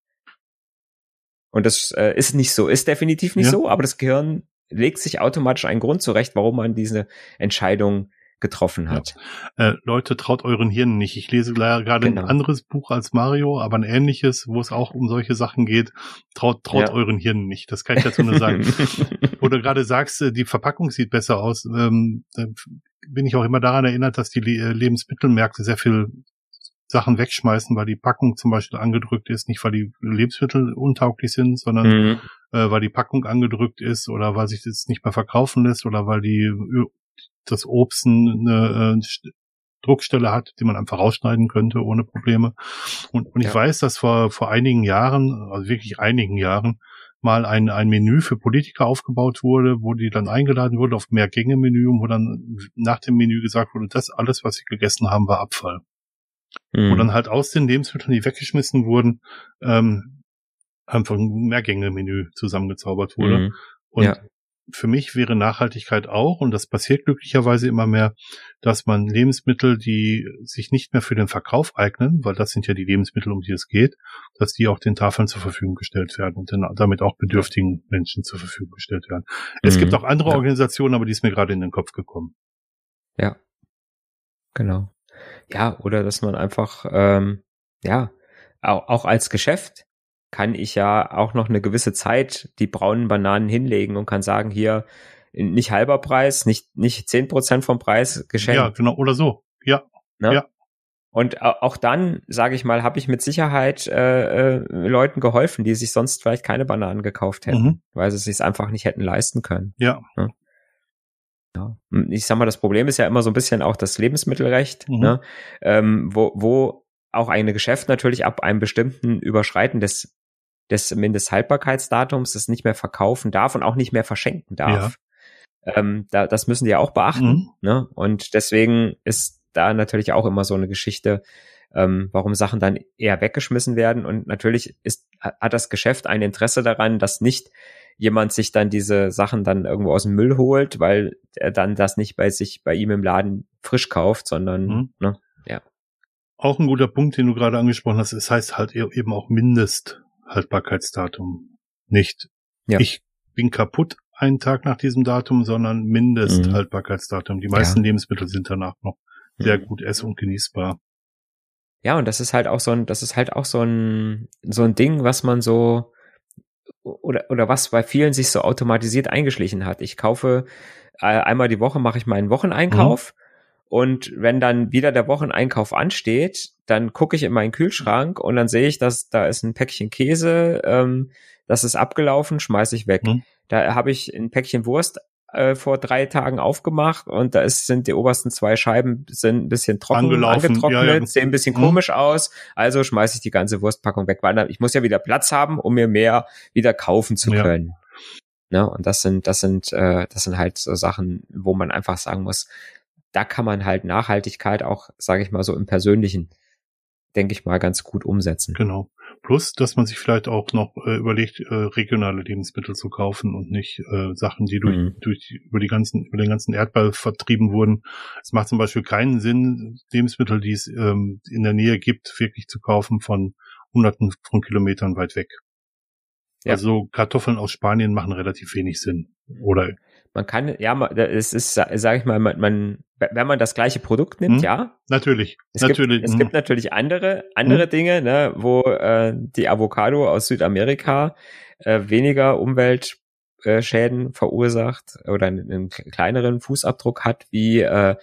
S2: Und das äh, ist nicht so, ist definitiv nicht
S1: Ja.
S2: so, aber das Gehirn legt sich automatisch einen Grund zurecht, warum man diese Entscheidung getroffen hat.
S1: Äh, Leute, traut euren Hirn nicht. Ich lese gerade
S2: Genau.
S1: ein anderes Buch als Mario, aber ein ähnliches, wo es auch um solche Sachen geht. Traut, traut
S2: Ja.
S1: euren Hirn nicht. Das kann ich dazu nur sagen. Wo du gerade sagst, äh, die Verpackung sieht besser aus, ähm, bin ich auch immer daran erinnert, dass die äh, Lebensmittelmärkte sehr viel Sachen wegschmeißen, weil die Packung zum Beispiel angedrückt ist, nicht weil die Lebensmittel untauglich sind, sondern
S2: Mhm.
S1: äh, weil die Packung angedrückt ist oder weil sich das nicht mehr verkaufen lässt oder weil die das Obst eine äh, St- Druckstelle hat, die man einfach rausschneiden könnte ohne Probleme. Und, und ich
S2: Ja.
S1: weiß, dass vor, vor einigen Jahren, also wirklich einigen Jahren, mal ein, ein Menü für Politiker aufgebaut wurde, wo die dann eingeladen wurde auf mehr Gänge-Menü und wo dann nach dem Menü gesagt wurde, das alles, was sie gegessen haben, war Abfall wo
S2: Mhm.
S1: dann halt aus den Lebensmitteln, die weggeschmissen wurden, ähm, einfach ein Mehrgänge-Menü zusammengezaubert wurde.
S2: Mhm.
S1: Und
S2: Ja.
S1: Für mich wäre Nachhaltigkeit auch, und das passiert glücklicherweise immer mehr, dass man Lebensmittel, die sich nicht mehr für den Verkauf eignen, weil das sind ja die Lebensmittel, um die es geht, dass die auch den Tafeln zur Verfügung gestellt werden und dann damit auch bedürftigen Menschen zur Verfügung gestellt werden. Es
S2: Mhm.
S1: gibt auch andere
S2: Ja.
S1: Organisationen, aber die ist mir gerade in den Kopf gekommen.
S2: Ja. Genau. Ja, oder dass man einfach, ähm, ja, auch, auch als Geschäft kann ich ja auch noch eine gewisse Zeit die braunen Bananen hinlegen und kann sagen, hier nicht halber Preis, nicht, nicht zehn Prozent vom Preis geschenkt.
S1: Ja, genau, oder so. Ja.
S2: Ne?
S1: Ja.
S2: Und auch dann, sage ich mal, habe ich mit Sicherheit äh, äh, Leuten geholfen, die sich sonst vielleicht keine Bananen gekauft hätten,
S1: Mhm.
S2: weil sie es sich einfach nicht hätten leisten können.
S1: Ja.
S2: Ja. Ich sag mal, das Problem ist ja immer so ein bisschen auch das Lebensmittelrecht,
S1: Mhm.
S2: ne? ähm, wo, wo auch ein Geschäft natürlich ab einem bestimmten Überschreiten des, des Mindesthaltbarkeitsdatums es nicht mehr verkaufen darf und auch nicht mehr verschenken darf. Ähm, da, das müssen die ja auch beachten.
S1: Mhm.
S2: Ne? Und deswegen ist da natürlich auch immer so eine Geschichte, ähm, warum Sachen dann eher weggeschmissen werden. Und natürlich ist, hat das Geschäft ein Interesse daran, dass nicht jemand sich dann diese Sachen dann irgendwo aus dem Müll holt, weil er dann das nicht bei sich bei ihm im Laden frisch kauft, sondern
S1: Mhm.
S2: ne?
S1: Auch ein guter Punkt, den du gerade angesprochen hast. Es heißt halt e- eben auch Mindesthaltbarkeitsdatum. Nicht,
S2: Ja.
S1: ich bin kaputt einen Tag nach diesem Datum, sondern Mindesthaltbarkeitsdatum. Die meisten Lebensmittel sind danach noch sehr
S2: Mhm.
S1: gut ess- und genießbar.
S2: Ja, und das ist halt auch so ein, das ist halt auch so ein, so ein Ding, was man so, oder, oder was bei vielen sich so automatisiert eingeschlichen hat. Ich kaufe, äh, einmal die Woche mache ich meinen Wocheneinkauf. Und wenn dann wieder der Wocheneinkauf ansteht, dann gucke ich in meinen Kühlschrank und dann sehe ich, dass da ist ein Päckchen Käse, ähm, das ist abgelaufen, schmeiße ich weg.
S1: Mhm.
S2: Da habe ich ein Päckchen Wurst äh, vor drei Tagen aufgemacht und da ist, sind die obersten zwei Scheiben sind ein bisschen trocken
S1: Angelaufen,
S2: angetrocknet,
S1: ja, ja.
S2: sehen ein bisschen
S1: Mhm.
S2: komisch aus. Also schmeiße ich die ganze Wurstpackung weg, weil ich muss ja wieder Platz haben, um mir mehr wieder kaufen zu
S1: Ja.
S2: können. Ne? Und das sind, das sind, äh, das sind halt so Sachen, wo man einfach sagen muss, da kann man halt Nachhaltigkeit auch, sage ich mal, so im Persönlichen, denke ich mal, ganz gut umsetzen.
S1: Genau. Plus, dass man sich vielleicht auch noch äh, überlegt, äh, regionale Lebensmittel zu kaufen und nicht äh, Sachen, die durch,
S2: Mhm.
S1: durch über die ganzen über den ganzen Erdball vertrieben wurden. Es macht zum Beispiel keinen Sinn, Lebensmittel, die es ähm, in der Nähe gibt, wirklich zu kaufen von Hunderten von Kilometern weit weg.
S2: Ja.
S1: Also Kartoffeln aus Spanien machen relativ wenig Sinn. Oder
S2: Man kann, ja, es ist, sage ich mal, man, man, wenn man das gleiche Produkt nimmt,
S1: Mhm.
S2: ja,
S1: natürlich,
S2: Es
S1: natürlich.
S2: Gibt, es
S1: mhm.
S2: gibt natürlich andere, andere Dinge, ne, wo äh, die Avocado aus Südamerika äh, weniger Umweltschäden verursacht oder einen, einen kleineren Fußabdruck hat, wie äh,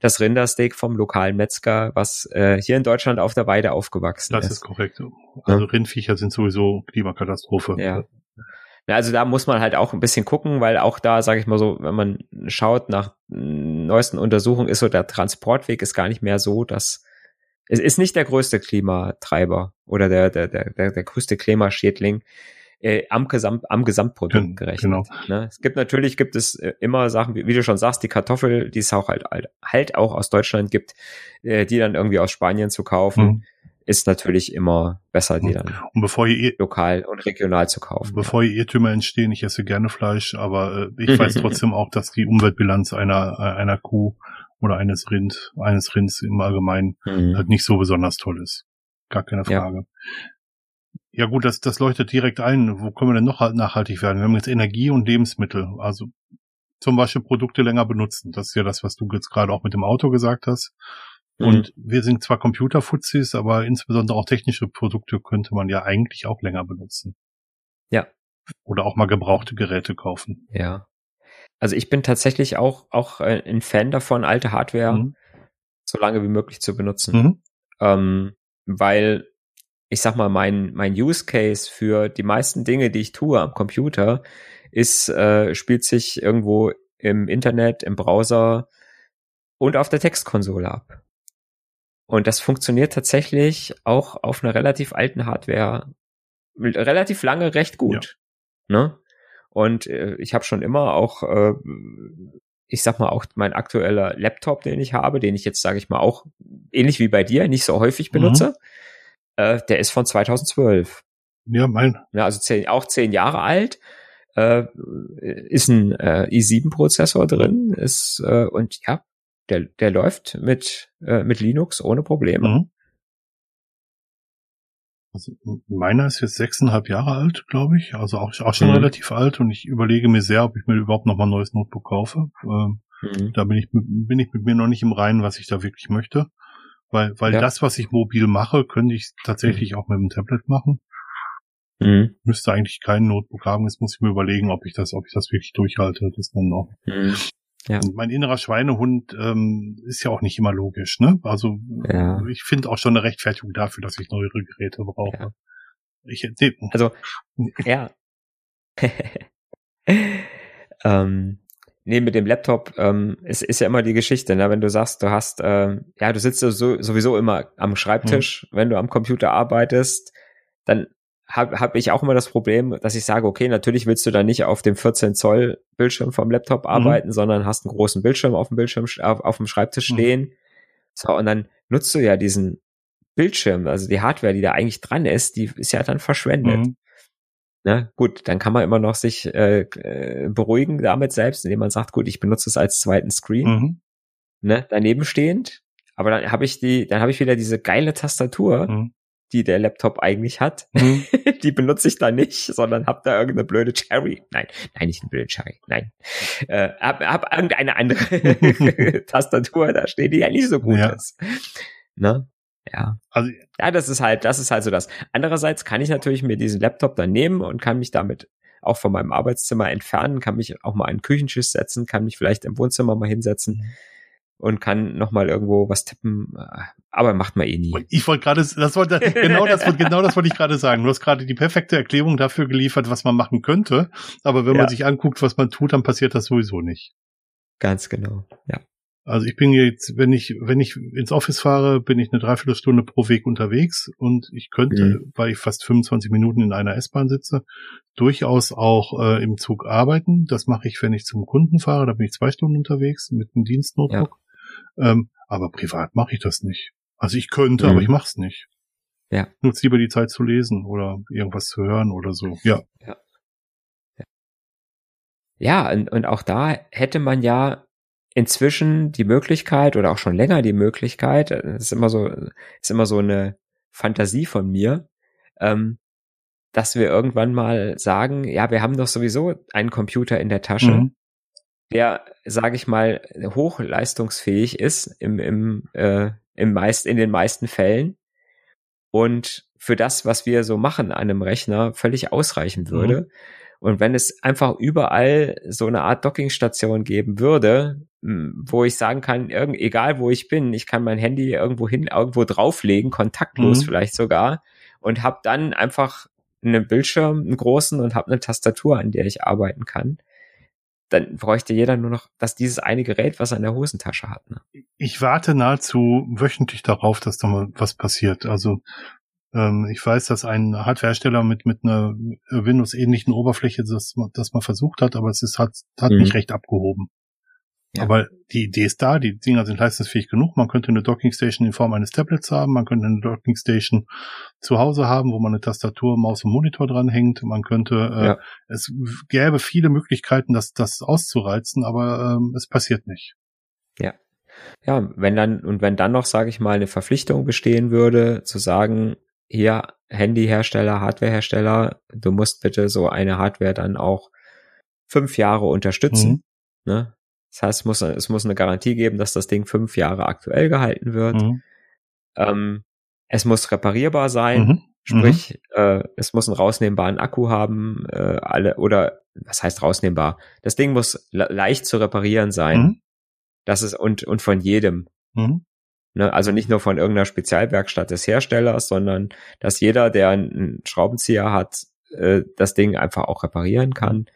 S2: das Rindersteak vom lokalen Metzger, was äh, hier in Deutschland auf der Weide aufgewachsen
S1: das
S2: ist.
S1: ist korrekt. Also Rindviecher sind sowieso Klimakatastrophe.
S2: Ja. Also da muss man halt auch ein bisschen gucken, weil auch da, sage ich mal so, wenn man schaut nach neuesten Untersuchungen, ist so der Transportweg ist gar nicht mehr so, dass es ist nicht der größte Klimatreiber oder der der der der, der größte Klimaschädling äh, am Gesamt am Gesamtprodukt gerechnet.
S1: genau.
S2: Ne? Es gibt natürlich gibt es äh, immer Sachen, wie, wie du schon sagst, die Kartoffel, die es auch halt halt, halt auch aus Deutschland gibt, äh, die dann irgendwie aus Spanien zu kaufen,
S1: Mhm.
S2: Ist natürlich immer besser, die dann
S1: Und bevor ihr
S2: lokal und regional zu kaufen.
S1: Bevor hier Irrtümer entstehen, ich esse gerne Fleisch, aber äh, ich weiß trotzdem auch, dass die Umweltbilanz einer einer Kuh oder eines Rind, eines Rinds im Allgemeinen
S2: Mhm.
S1: halt nicht so besonders toll ist. Gar keine
S2: Ja.
S1: Frage. Ja, gut, das, das leuchtet direkt ein. Wo können wir denn noch halt nachhaltig werden? Wir haben jetzt Energie und Lebensmittel. Also zum Beispiel Produkte länger benutzen. Das ist ja das, was du jetzt gerade auch mit dem Auto gesagt hast.
S2: Mhm.
S1: Und wir sind zwar Computerfuzis, aber insbesondere auch technische Produkte könnte man ja eigentlich auch länger benutzen.
S2: Ja.
S1: Oder auch mal gebrauchte Geräte kaufen.
S2: Ja. Also ich bin tatsächlich auch, auch äh, ein Fan davon, alte Hardware
S1: Mhm.
S2: so lange wie möglich zu benutzen.
S1: Mhm.
S2: Ähm, weil ich sag mal, mein, mein Use Case für die meisten Dinge, die ich tue am Computer, ist, äh, spielt sich irgendwo im Internet, im Browser und auf der Textkonsole ab. Und das funktioniert tatsächlich auch auf einer relativ alten Hardware relativ lange recht gut. Ne? Und äh, ich habe schon immer auch, äh, ich sag mal, auch mein aktueller Laptop, den ich habe, den ich jetzt, sage ich mal, auch ähnlich wie bei dir nicht so häufig benutze, äh, der ist von 2012.
S1: Ja, mein,
S2: Ja, also zehn, auch zehn Jahre alt. Äh, ist ein äh, i7-Prozessor drin, ist äh, und ja, der, der läuft mit, äh, mit Linux ohne Probleme.
S1: Mhm. Also meiner ist jetzt sechseinhalb Jahre alt, glaube ich. Also auch, auch schon
S2: Mhm.
S1: relativ alt und ich überlege mir sehr, ob ich mir überhaupt noch mal ein neues Notebook kaufe. Ähm, Mhm. Da bin ich, bin ich mit mir noch nicht im Reinen, was ich da wirklich möchte. Weil, weil ja. das, was ich mobil mache, könnte ich tatsächlich mhm. auch mit dem Tablet machen. Mhm. Müsste eigentlich kein Notebook haben. Jetzt muss ich mir überlegen, ob ich das, ob ich das wirklich durchhalte. Das dann noch. Mhm. Ja. Und mein innerer Schweinehund ähm, ist ja auch nicht immer logisch, ne? Also ja. ich finde auch schon eine Rechtfertigung dafür, dass ich neuere Geräte brauche. Ja. Ich,
S2: nee. Also ja. ähm, nee, mit dem Laptop ähm, es ist ja immer die Geschichte, ne? wenn du sagst, du hast, äh, ja, du sitzt so, sowieso immer am Schreibtisch, mhm. wenn du am Computer arbeitest, dann habe hab ich auch immer das Problem, dass ich sage, okay, natürlich willst du da nicht auf dem 14 Zoll Bildschirm vom Laptop mhm. arbeiten, sondern hast einen großen Bildschirm auf dem Bildschirm auf, auf dem Schreibtisch mhm. stehen. So, und dann nutzt du ja diesen Bildschirm, also die Hardware, die da eigentlich dran ist, die ist ja dann verschwendet. Mhm. Ne? Gut, dann kann man immer noch sich äh, äh beruhigen damit selbst, indem man sagt, gut, ich benutze es als zweiten Screen, mhm. ne, daneben stehend. Aber dann habe ich die, dann habe ich wieder diese geile Tastatur, mhm die der Laptop eigentlich hat. Mhm. die benutze ich da nicht, sondern hab da irgendeine blöde Cherry. Nein, nein, nicht eine blöde Cherry. Nein. Äh, hab, hab irgendeine andere Tastatur da steht, die ja nicht so gut ja. ist. Ne? Ja. Also, ja, das ist halt, das ist halt so das. Andererseits kann ich natürlich mir diesen Laptop dann nehmen und kann mich damit auch von meinem Arbeitszimmer entfernen, kann mich auch mal an den Küchenschiss setzen, kann mich vielleicht im Wohnzimmer mal hinsetzen. Mhm und kann noch mal irgendwo was tippen, aber macht man eh nie.
S1: Ich wollte gerade, das wollte genau das, genau das wollte ich gerade sagen. Du hast gerade die perfekte Erklärung dafür geliefert, was man machen könnte, aber wenn ja. man sich anguckt, was man tut, dann passiert das sowieso nicht.
S2: Ganz genau, ja.
S1: Also ich bin jetzt, wenn ich, wenn ich ins Office fahre, bin ich eine Dreiviertelstunde pro Weg unterwegs und ich könnte, mhm. weil ich fast 25 Minuten in einer S-Bahn sitze, durchaus auch äh, im Zug arbeiten. Das mache ich, wenn ich zum Kunden fahre, da bin ich zwei Stunden unterwegs mit einem Dienstnotebook. Ähm, aber privat mache ich das nicht. Also ich könnte, mhm. aber ich mache es nicht. Ja. Nutze lieber die Zeit zu lesen oder irgendwas zu hören oder so. Ja.
S2: Ja, ja und, und auch da hätte man ja inzwischen die Möglichkeit oder auch schon länger die Möglichkeit, das ist immer so, ist immer so eine Fantasie von mir, ähm, dass wir irgendwann mal sagen, ja, wir haben doch sowieso einen Computer in der Tasche, mhm der, sage ich mal, hochleistungsfähig ist im, im, äh, im meist, in den meisten Fällen und für das, was wir so machen an einem Rechner, völlig ausreichen mhm. würde. Mhm. Und wenn es einfach überall so eine Art Dockingstation geben würde, wo ich sagen kann, irgend, egal wo ich bin, ich kann mein Handy irgendwo hin, irgendwo drauflegen, kontaktlos mhm. vielleicht sogar, und habe dann einfach einen Bildschirm, einen großen und habe eine Tastatur, an der ich arbeiten kann dann bräuchte jeder nur noch dass dieses eine Gerät, was er in der Hosentasche hat. Ne?
S1: Ich warte nahezu wöchentlich darauf, dass da mal was passiert. Also ähm, ich weiß, dass ein Hardwarehersteller mit mit einer Windows-ähnlichen Oberfläche das, das mal versucht hat, aber es ist hat hat mhm. nicht recht abgehoben. Ja. Aber die Idee ist da, die Dinger sind leistungsfähig genug. Man könnte eine Dockingstation in Form eines Tablets haben, man könnte eine Dockingstation zu Hause haben, wo man eine Tastatur, Maus und Monitor dranhängt. Man könnte, äh, ja. es gäbe viele Möglichkeiten, das, das auszureizen, aber ähm, es passiert nicht.
S2: Ja. Ja, wenn dann, und wenn dann noch, sage ich mal, eine Verpflichtung bestehen würde, zu sagen, hier, Handyhersteller, Hardwarehersteller, du musst bitte so eine Hardware dann auch fünf Jahre unterstützen. Mhm. Ne? Das heißt, es muss, es muss eine Garantie geben, dass das Ding fünf Jahre aktuell gehalten wird. Mhm. Ähm, es muss reparierbar sein, mhm. sprich, mhm. äh, es muss einen rausnehmbaren Akku haben, äh, alle oder was heißt rausnehmbar? Das Ding muss le leicht zu reparieren sein. Mhm. Das ist und und von jedem. Mhm. Ne, also nicht nur von irgendeiner Spezialwerkstatt des Herstellers, sondern dass jeder, der einen Schraubenzieher hat, äh, das Ding einfach auch reparieren kann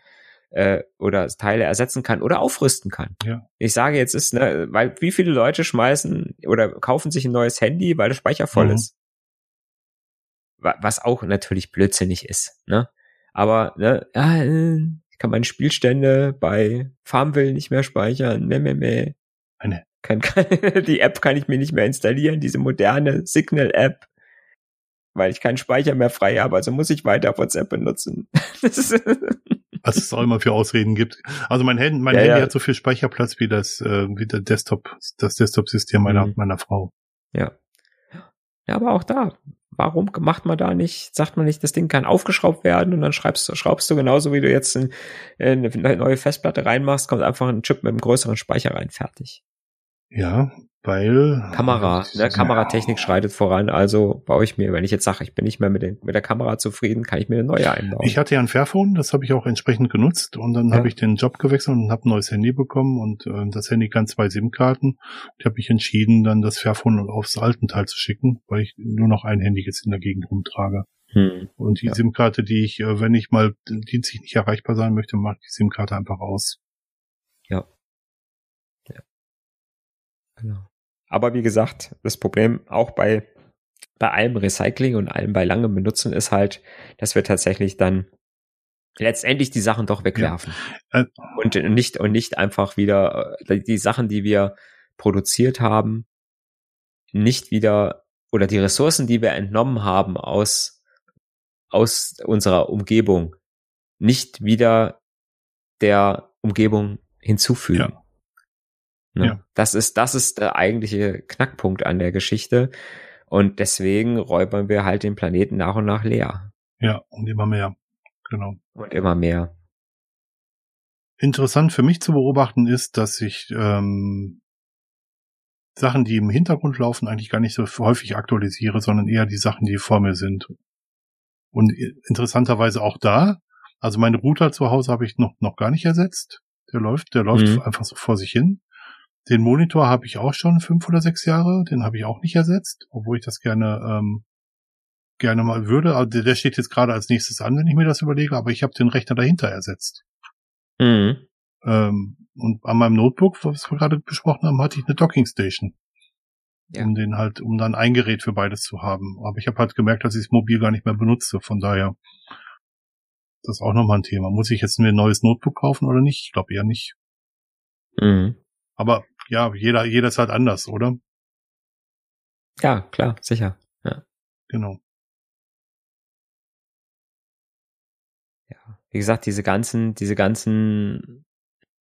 S2: äh, oder Teile ersetzen kann oder aufrüsten kann. Ja. Ich sage jetzt ist, ne, weil wie viele Leute schmeißen oder kaufen sich ein neues Handy, weil der Speicher voll mhm. ist. Was auch natürlich blödsinnig ist, ne? Aber, ne, ja, ich kann meine Spielstände bei Farmville nicht mehr speichern, meh, meh, meh. Eine. Kann, kann, die App kann ich mir nicht mehr installieren, diese moderne Signal-App weil ich keinen Speicher mehr frei habe, also muss ich weiter WhatsApp benutzen.
S1: Was es auch immer für Ausreden gibt. Also mein, Handy, mein ja, Handy ja. hat so viel Speicherplatz wie das, äh, wie der Desktop, das Desktop-System meiner, mhm. meiner Frau.
S2: Ja. Ja, aber auch da. warum macht man da nicht, sagt man nicht, das Ding kann aufgeschraubt werden und dann schreibst, schraubst du genauso, wie du jetzt in, in eine neue Festplatte reinmachst, kommt einfach ein Chip mit einem größeren Speicher rein, fertig.
S1: Ja, weil
S2: Kamera, ne, Kameratechnik ja. schreitet voran, also baue ich mir, wenn ich jetzt sage, ich bin nicht mehr mit, den, mit der Kamera zufrieden, kann ich mir eine neue einbauen.
S1: Ich hatte ja ein Fairphone, das habe ich auch entsprechend genutzt und dann ja. habe ich den Job gewechselt und habe ein neues Handy bekommen und äh, das Handy kann zwei SIM-Karten. Ich habe mich entschieden, dann das Fairphone aufs alten Teil zu schicken, weil ich nur noch ein Handy jetzt in der Gegend rumtrage. Hm. Und die ja. SIM-Karte, die ich, äh, wenn ich mal dienstlich nicht erreichbar sein möchte, mache ich die SIM-Karte einfach aus.
S2: Ja. Genau. Aber wie gesagt, das Problem auch bei, bei allem Recycling und allem bei langem Benutzen ist halt, dass wir tatsächlich dann letztendlich die Sachen doch wegwerfen. Ja. Äh, und nicht, und nicht einfach wieder äh, die Sachen, die wir produziert haben, nicht wieder oder die Ressourcen, die wir entnommen haben aus, aus unserer Umgebung, nicht wieder der Umgebung hinzufügen. Ja. Ne? Ja. Das ist, das ist der eigentliche Knackpunkt an der Geschichte. Und deswegen räubern wir halt den Planeten nach und nach leer.
S1: Ja, und immer mehr. Genau.
S2: Und immer mehr.
S1: Interessant für mich zu beobachten ist, dass ich ähm, Sachen, die im Hintergrund laufen, eigentlich gar nicht so häufig aktualisiere, sondern eher die Sachen, die vor mir sind. Und interessanterweise auch da, also meine Router zu Hause habe ich noch, noch gar nicht ersetzt. Der läuft, der läuft mhm. einfach so vor sich hin. Den Monitor habe ich auch schon fünf oder sechs Jahre, den habe ich auch nicht ersetzt, obwohl ich das gerne ähm, gerne mal würde. Also der steht jetzt gerade als nächstes an, wenn ich mir das überlege, aber ich habe den Rechner dahinter ersetzt. Mhm. Ähm, und an meinem Notebook, was wir gerade besprochen haben, hatte ich eine Docking Station. Ja. Um den halt, um dann ein Gerät für beides zu haben. Aber ich habe halt gemerkt, dass ich es mobil gar nicht mehr benutze. Von daher, das ist auch nochmal ein Thema. Muss ich jetzt mir ein neues Notebook kaufen oder nicht? Ich glaube eher nicht. Mhm. Aber ja, jeder, ist halt anders, oder?
S2: Ja, klar, sicher. Ja.
S1: Genau.
S2: Ja, wie gesagt, diese ganzen, diese ganzen,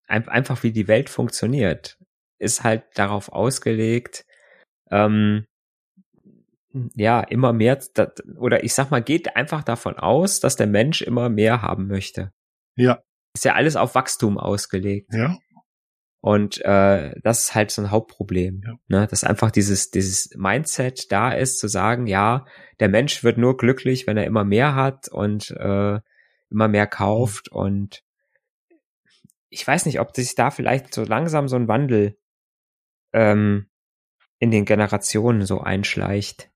S2: einfach wie die Welt funktioniert, ist halt darauf ausgelegt, ähm, ja, immer mehr, oder ich sag mal, geht einfach davon aus, dass der Mensch immer mehr haben möchte.
S1: Ja.
S2: Ist ja alles auf Wachstum ausgelegt.
S1: Ja.
S2: Und äh, das ist halt so ein Hauptproblem, ja. ne? dass einfach dieses dieses Mindset da ist, zu sagen, ja, der Mensch wird nur glücklich, wenn er immer mehr hat und äh, immer mehr kauft. Mhm. Und ich weiß nicht, ob sich da vielleicht so langsam so ein Wandel ähm, in den Generationen so einschleicht.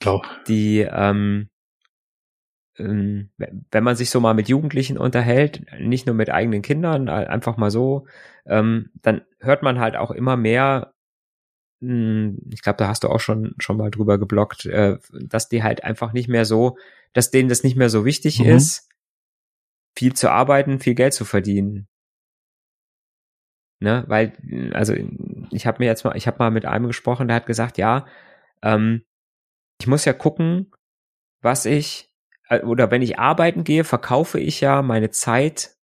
S1: Doch.
S2: Die ähm, ähm, wenn man sich so mal mit Jugendlichen unterhält, nicht nur mit eigenen Kindern, einfach mal so, ähm, dann hört man halt auch immer mehr, hm, ich glaube, da hast du auch schon schon mal drüber geblockt, äh, dass die halt einfach nicht mehr so, dass denen das nicht mehr so wichtig mhm. ist, viel zu arbeiten, viel Geld zu verdienen. Ne, weil, also ich habe mir jetzt mal, ich habe mal mit einem gesprochen, der hat gesagt, ja, ähm, ich muss ja gucken, was ich oder wenn ich arbeiten gehe, verkaufe ich ja meine Zeit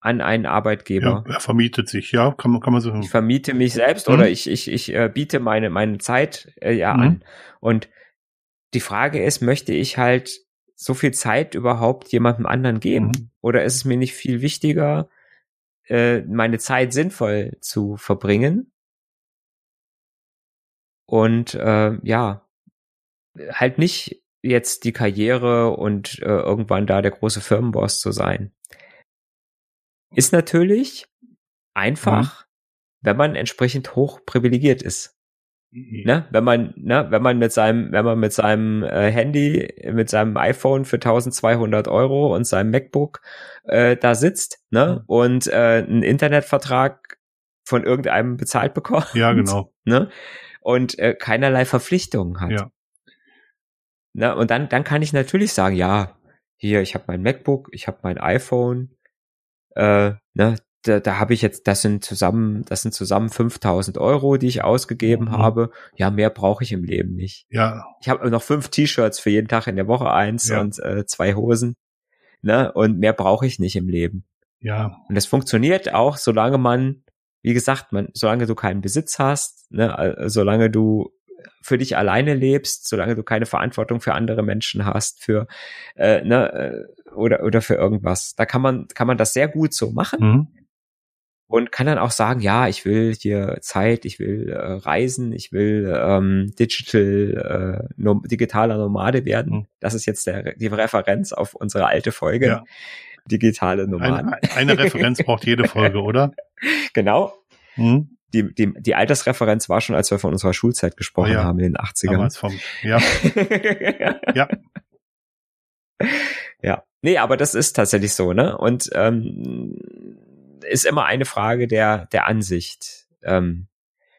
S2: an einen Arbeitgeber.
S1: Ja, er vermietet sich, ja, kann man, kann man so.
S2: Ich vermiete mich selbst mhm. oder ich, ich, ich äh, biete meine, meine Zeit äh, ja mhm. an. Und die Frage ist, möchte ich halt so viel Zeit überhaupt jemandem anderen geben? Mhm. Oder ist es mir nicht viel wichtiger, äh, meine Zeit sinnvoll zu verbringen? Und äh, ja, halt nicht jetzt die Karriere und äh, irgendwann da der große Firmenboss zu sein. Ist natürlich einfach, mhm. wenn man entsprechend hoch privilegiert ist. Mhm. Ne? Wenn man, ne, wenn man mit seinem, wenn man mit seinem äh, Handy, mit seinem iPhone für 1200 Euro und seinem MacBook äh, da sitzt, ne, mhm. und äh, einen Internetvertrag von irgendeinem bezahlt bekommt.
S1: Ja, genau.
S2: Ne? Und äh, keinerlei Verpflichtungen hat. Ja. Na, und dann, dann kann ich natürlich sagen, ja, hier, ich habe mein MacBook, ich habe mein iPhone, äh, ne, da, da habe ich jetzt, das sind zusammen, das sind zusammen 5000 Euro, die ich ausgegeben mhm. habe. Ja, mehr brauche ich im Leben nicht.
S1: Ja.
S2: Ich habe noch fünf T-Shirts für jeden Tag in der Woche eins ja. und äh, zwei Hosen. Ne, und mehr brauche ich nicht im Leben.
S1: Ja.
S2: Und das funktioniert auch, solange man, wie gesagt, man, solange du keinen Besitz hast, ne, solange du für dich alleine lebst, solange du keine Verantwortung für andere Menschen hast, für äh, ne, äh, oder oder für irgendwas. Da kann man kann man das sehr gut so machen. Mhm. Und kann dann auch sagen, ja, ich will hier Zeit, ich will äh, reisen, ich will ähm, digital, äh, nom digitaler Nomade werden. Mhm. Das ist jetzt der, die Referenz auf unsere alte Folge. Ja. Digitale Nomaden.
S1: Eine, eine Referenz braucht jede Folge, oder?
S2: Genau. Mhm die, die, die Altersreferenz war schon, als wir von unserer Schulzeit gesprochen oh ja, haben in den 80ern. Damals vom, ja. ja. Ja. Nee, aber das ist tatsächlich so, ne? Und ähm, ist immer eine Frage der, der Ansicht. Ähm,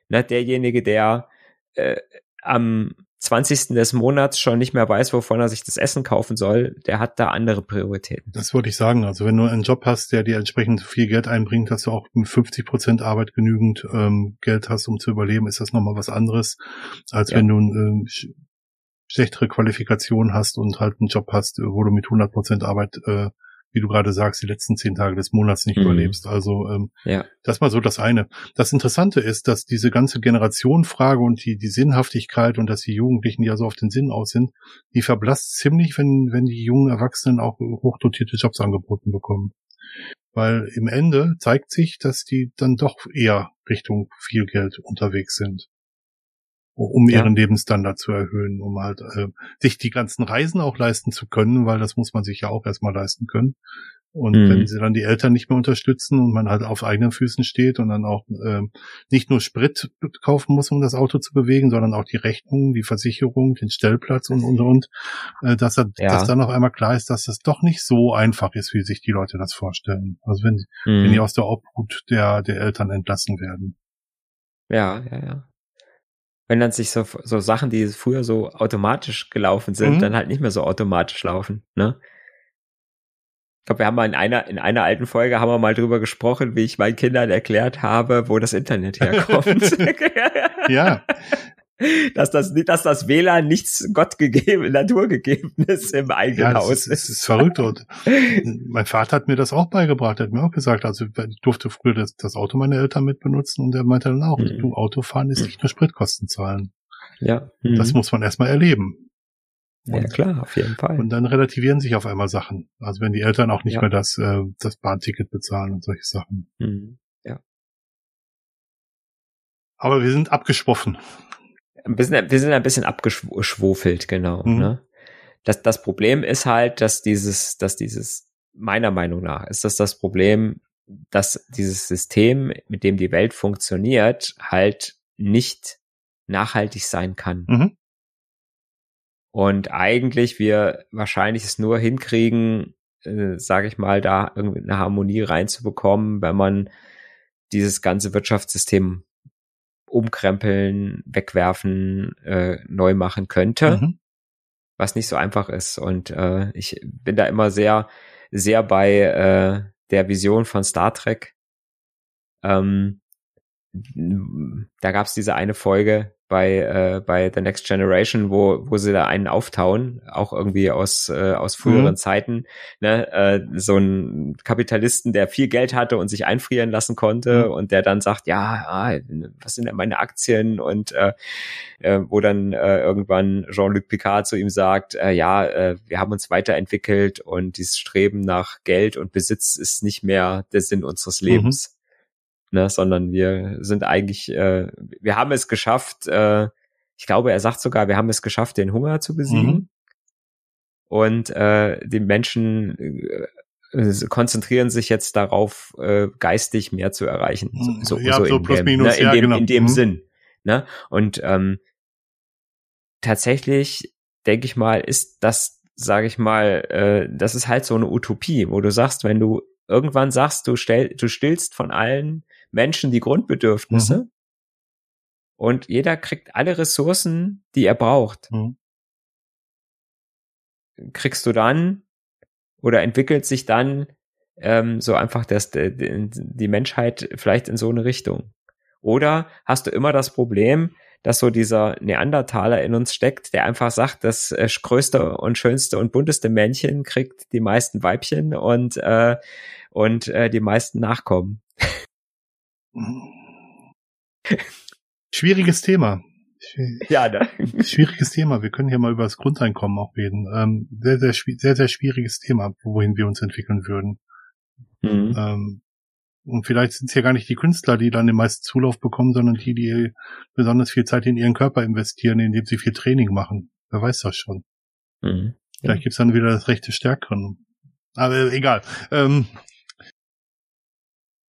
S2: ne? Derjenige, der äh, am 20. des Monats schon nicht mehr weiß, wovon er sich das Essen kaufen soll, der hat da andere Prioritäten.
S1: Das wollte ich sagen. Also wenn du einen Job hast, der dir entsprechend viel Geld einbringt, dass du auch mit 50 Prozent Arbeit genügend ähm, Geld hast, um zu überleben, ist das nochmal was anderes, als ja. wenn du ähm, schlechtere Qualifikation hast und halt einen Job hast, wo du mit 100 Prozent Arbeit äh, wie du gerade sagst, die letzten zehn Tage des Monats nicht mhm. überlebst. Also ähm, ja. das mal so das eine. Das Interessante ist, dass diese ganze Generationenfrage und die, die Sinnhaftigkeit und dass die Jugendlichen ja so auf den Sinn aus sind, die verblasst ziemlich, wenn, wenn die jungen Erwachsenen auch hochdotierte Jobs angeboten bekommen. Weil im Ende zeigt sich, dass die dann doch eher Richtung viel Geld unterwegs sind um ja. ihren Lebensstandard zu erhöhen, um halt äh, sich die ganzen Reisen auch leisten zu können, weil das muss man sich ja auch erstmal leisten können. Und mhm. wenn sie dann die Eltern nicht mehr unterstützen und man halt auf eigenen Füßen steht und dann auch äh, nicht nur Sprit kaufen muss, um das Auto zu bewegen, sondern auch die Rechnung, die Versicherung, den Stellplatz und und und, äh, dass, er, ja. dass dann noch einmal klar ist, dass das doch nicht so einfach ist, wie sich die Leute das vorstellen. Also wenn, mhm. wenn die aus der Obhut der, der Eltern entlassen werden.
S2: Ja, ja, ja wenn dann sich so, so Sachen, die früher so automatisch gelaufen sind, mhm. dann halt nicht mehr so automatisch laufen, ne? Ich glaube, wir haben mal in einer, in einer alten Folge haben wir mal drüber gesprochen, wie ich meinen Kindern erklärt habe, wo das Internet herkommt.
S1: ja.
S2: dass das, dass das WLAN nichts Gott gegeben, Natur gegeben ist im eigenen ja, Haus.
S1: Ist, es ist verrückt. Und mein Vater hat mir das auch beigebracht. Er hat mir auch gesagt, also ich durfte früher das, das Auto meiner Eltern mit benutzen und er meinte dann auch, mhm. du Autofahren ist nicht nur Spritkosten zahlen.
S2: Ja.
S1: Mhm. Das muss man erstmal erleben.
S2: Und, ja klar, auf jeden Fall.
S1: Und dann relativieren sich auf einmal Sachen. Also wenn die Eltern auch nicht ja. mehr das, äh, das Bahnticket bezahlen und solche Sachen.
S2: Mhm. Ja.
S1: Aber wir sind abgesprochen
S2: ein bisschen, wir sind ein bisschen abgeschwofelt, genau. Mhm. Ne? Das, das Problem ist halt, dass dieses, dass dieses, meiner Meinung nach, ist das das Problem, dass dieses System, mit dem die Welt funktioniert, halt nicht nachhaltig sein kann. Mhm. Und eigentlich wir wahrscheinlich es nur hinkriegen, äh, sage ich mal, da irgendwie eine Harmonie reinzubekommen, wenn man dieses ganze Wirtschaftssystem umkrempeln, wegwerfen, äh, neu machen könnte, mhm. was nicht so einfach ist. Und äh, ich bin da immer sehr, sehr bei äh, der Vision von Star Trek. Ähm, da gab es diese eine Folge, bei, äh, bei The Next Generation, wo, wo sie da einen auftauen, auch irgendwie aus, äh, aus früheren mhm. Zeiten, ne, äh, so ein Kapitalisten, der viel Geld hatte und sich einfrieren lassen konnte mhm. und der dann sagt, ja, ah, was sind denn meine Aktien und äh, äh, wo dann äh, irgendwann Jean-Luc Picard zu ihm sagt, äh, ja, äh, wir haben uns weiterentwickelt und dieses Streben nach Geld und Besitz ist nicht mehr der Sinn unseres mhm. Lebens. Mhm ne, sondern wir sind eigentlich, äh, wir haben es geschafft, äh, ich glaube, er sagt sogar, wir haben es geschafft, den Hunger zu besiegen. Mhm. Und äh, die Menschen äh, konzentrieren sich jetzt darauf, äh, geistig mehr zu erreichen. So,
S1: ja, so,
S2: so
S1: plus
S2: dem,
S1: minus,
S2: ne, in
S1: ja,
S2: dem,
S1: genau.
S2: in dem
S1: mhm.
S2: Sinn. Ne? Und ähm, tatsächlich denke ich mal, ist das, sage ich mal, äh, das ist halt so eine Utopie, wo du sagst, wenn du irgendwann sagst, du stell, du stillst von allen Menschen die Grundbedürfnisse mhm. und jeder kriegt alle Ressourcen, die er braucht. Mhm. Kriegst du dann oder entwickelt sich dann ähm, so einfach das, die, die Menschheit vielleicht in so eine Richtung? Oder hast du immer das Problem, dass so dieser Neandertaler in uns steckt, der einfach sagt, das äh, größte und schönste und bunteste Männchen kriegt die meisten Weibchen und äh, und äh, die meisten Nachkommen.
S1: Schwieriges Thema. Ja, ne? Schwieriges Thema. Wir können hier mal über das Grundeinkommen auch reden. Ähm, sehr, sehr, sehr, sehr schwieriges Thema, wohin wir uns entwickeln würden. Mhm. Ähm, und vielleicht sind es ja gar nicht die Künstler, die dann den meisten Zulauf bekommen, sondern die, die besonders viel Zeit in ihren Körper investieren, indem sie viel Training machen. Wer weiß das schon. Mhm. Vielleicht gibt's dann wieder das rechte Stärkeren. Aber egal. Ähm,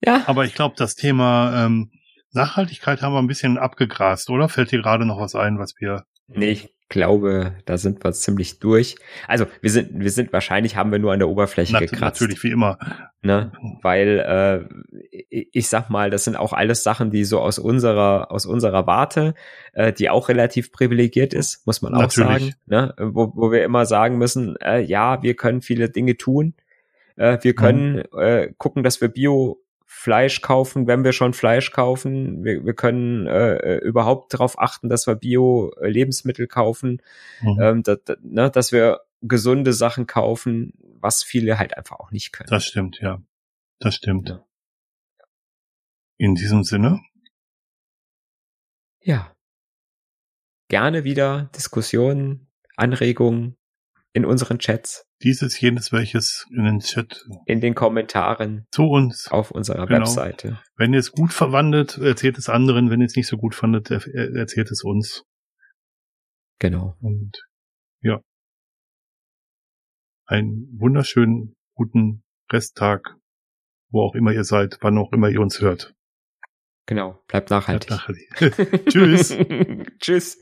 S1: ja. Aber ich glaube, das Thema ähm, Nachhaltigkeit haben wir ein bisschen abgegrast, oder? Fällt dir gerade noch was ein, was wir.
S2: Nee, ich glaube, da sind wir ziemlich durch. Also wir sind, wir sind wahrscheinlich haben wir nur an der Oberfläche Nat gekratzt.
S1: Natürlich, wie immer.
S2: Ne? Weil äh, ich sag mal, das sind auch alles Sachen, die so aus unserer, aus unserer Warte, äh, die auch relativ privilegiert ist, muss man auch natürlich. sagen. Ne? Wo, wo wir immer sagen müssen, äh, ja, wir können viele Dinge tun. Äh, wir können mhm. äh, gucken, dass wir Bio Fleisch kaufen, wenn wir schon Fleisch kaufen. Wir, wir können äh, äh überhaupt darauf achten, dass wir Bio-Lebensmittel kaufen, mhm. ähm, dass, ne, dass wir gesunde Sachen kaufen, was viele halt einfach auch nicht können.
S1: Das stimmt, ja. Das stimmt. Ja. In diesem Sinne.
S2: Ja. Gerne wieder Diskussionen, Anregungen in unseren Chats
S1: dieses, jenes, welches in den Chat.
S2: In den Kommentaren.
S1: Zu uns.
S2: Auf unserer genau. Webseite.
S1: Wenn ihr es gut verwandelt, erzählt es anderen. Wenn ihr es nicht so gut fandet, erzählt es uns.
S2: Genau.
S1: Und ja. Einen wunderschönen, guten Resttag, wo auch immer ihr seid, wann auch immer ihr uns hört.
S2: Genau, bleibt nachhaltig.
S1: Bleibt nachhaltig. Tschüss.
S2: Tschüss.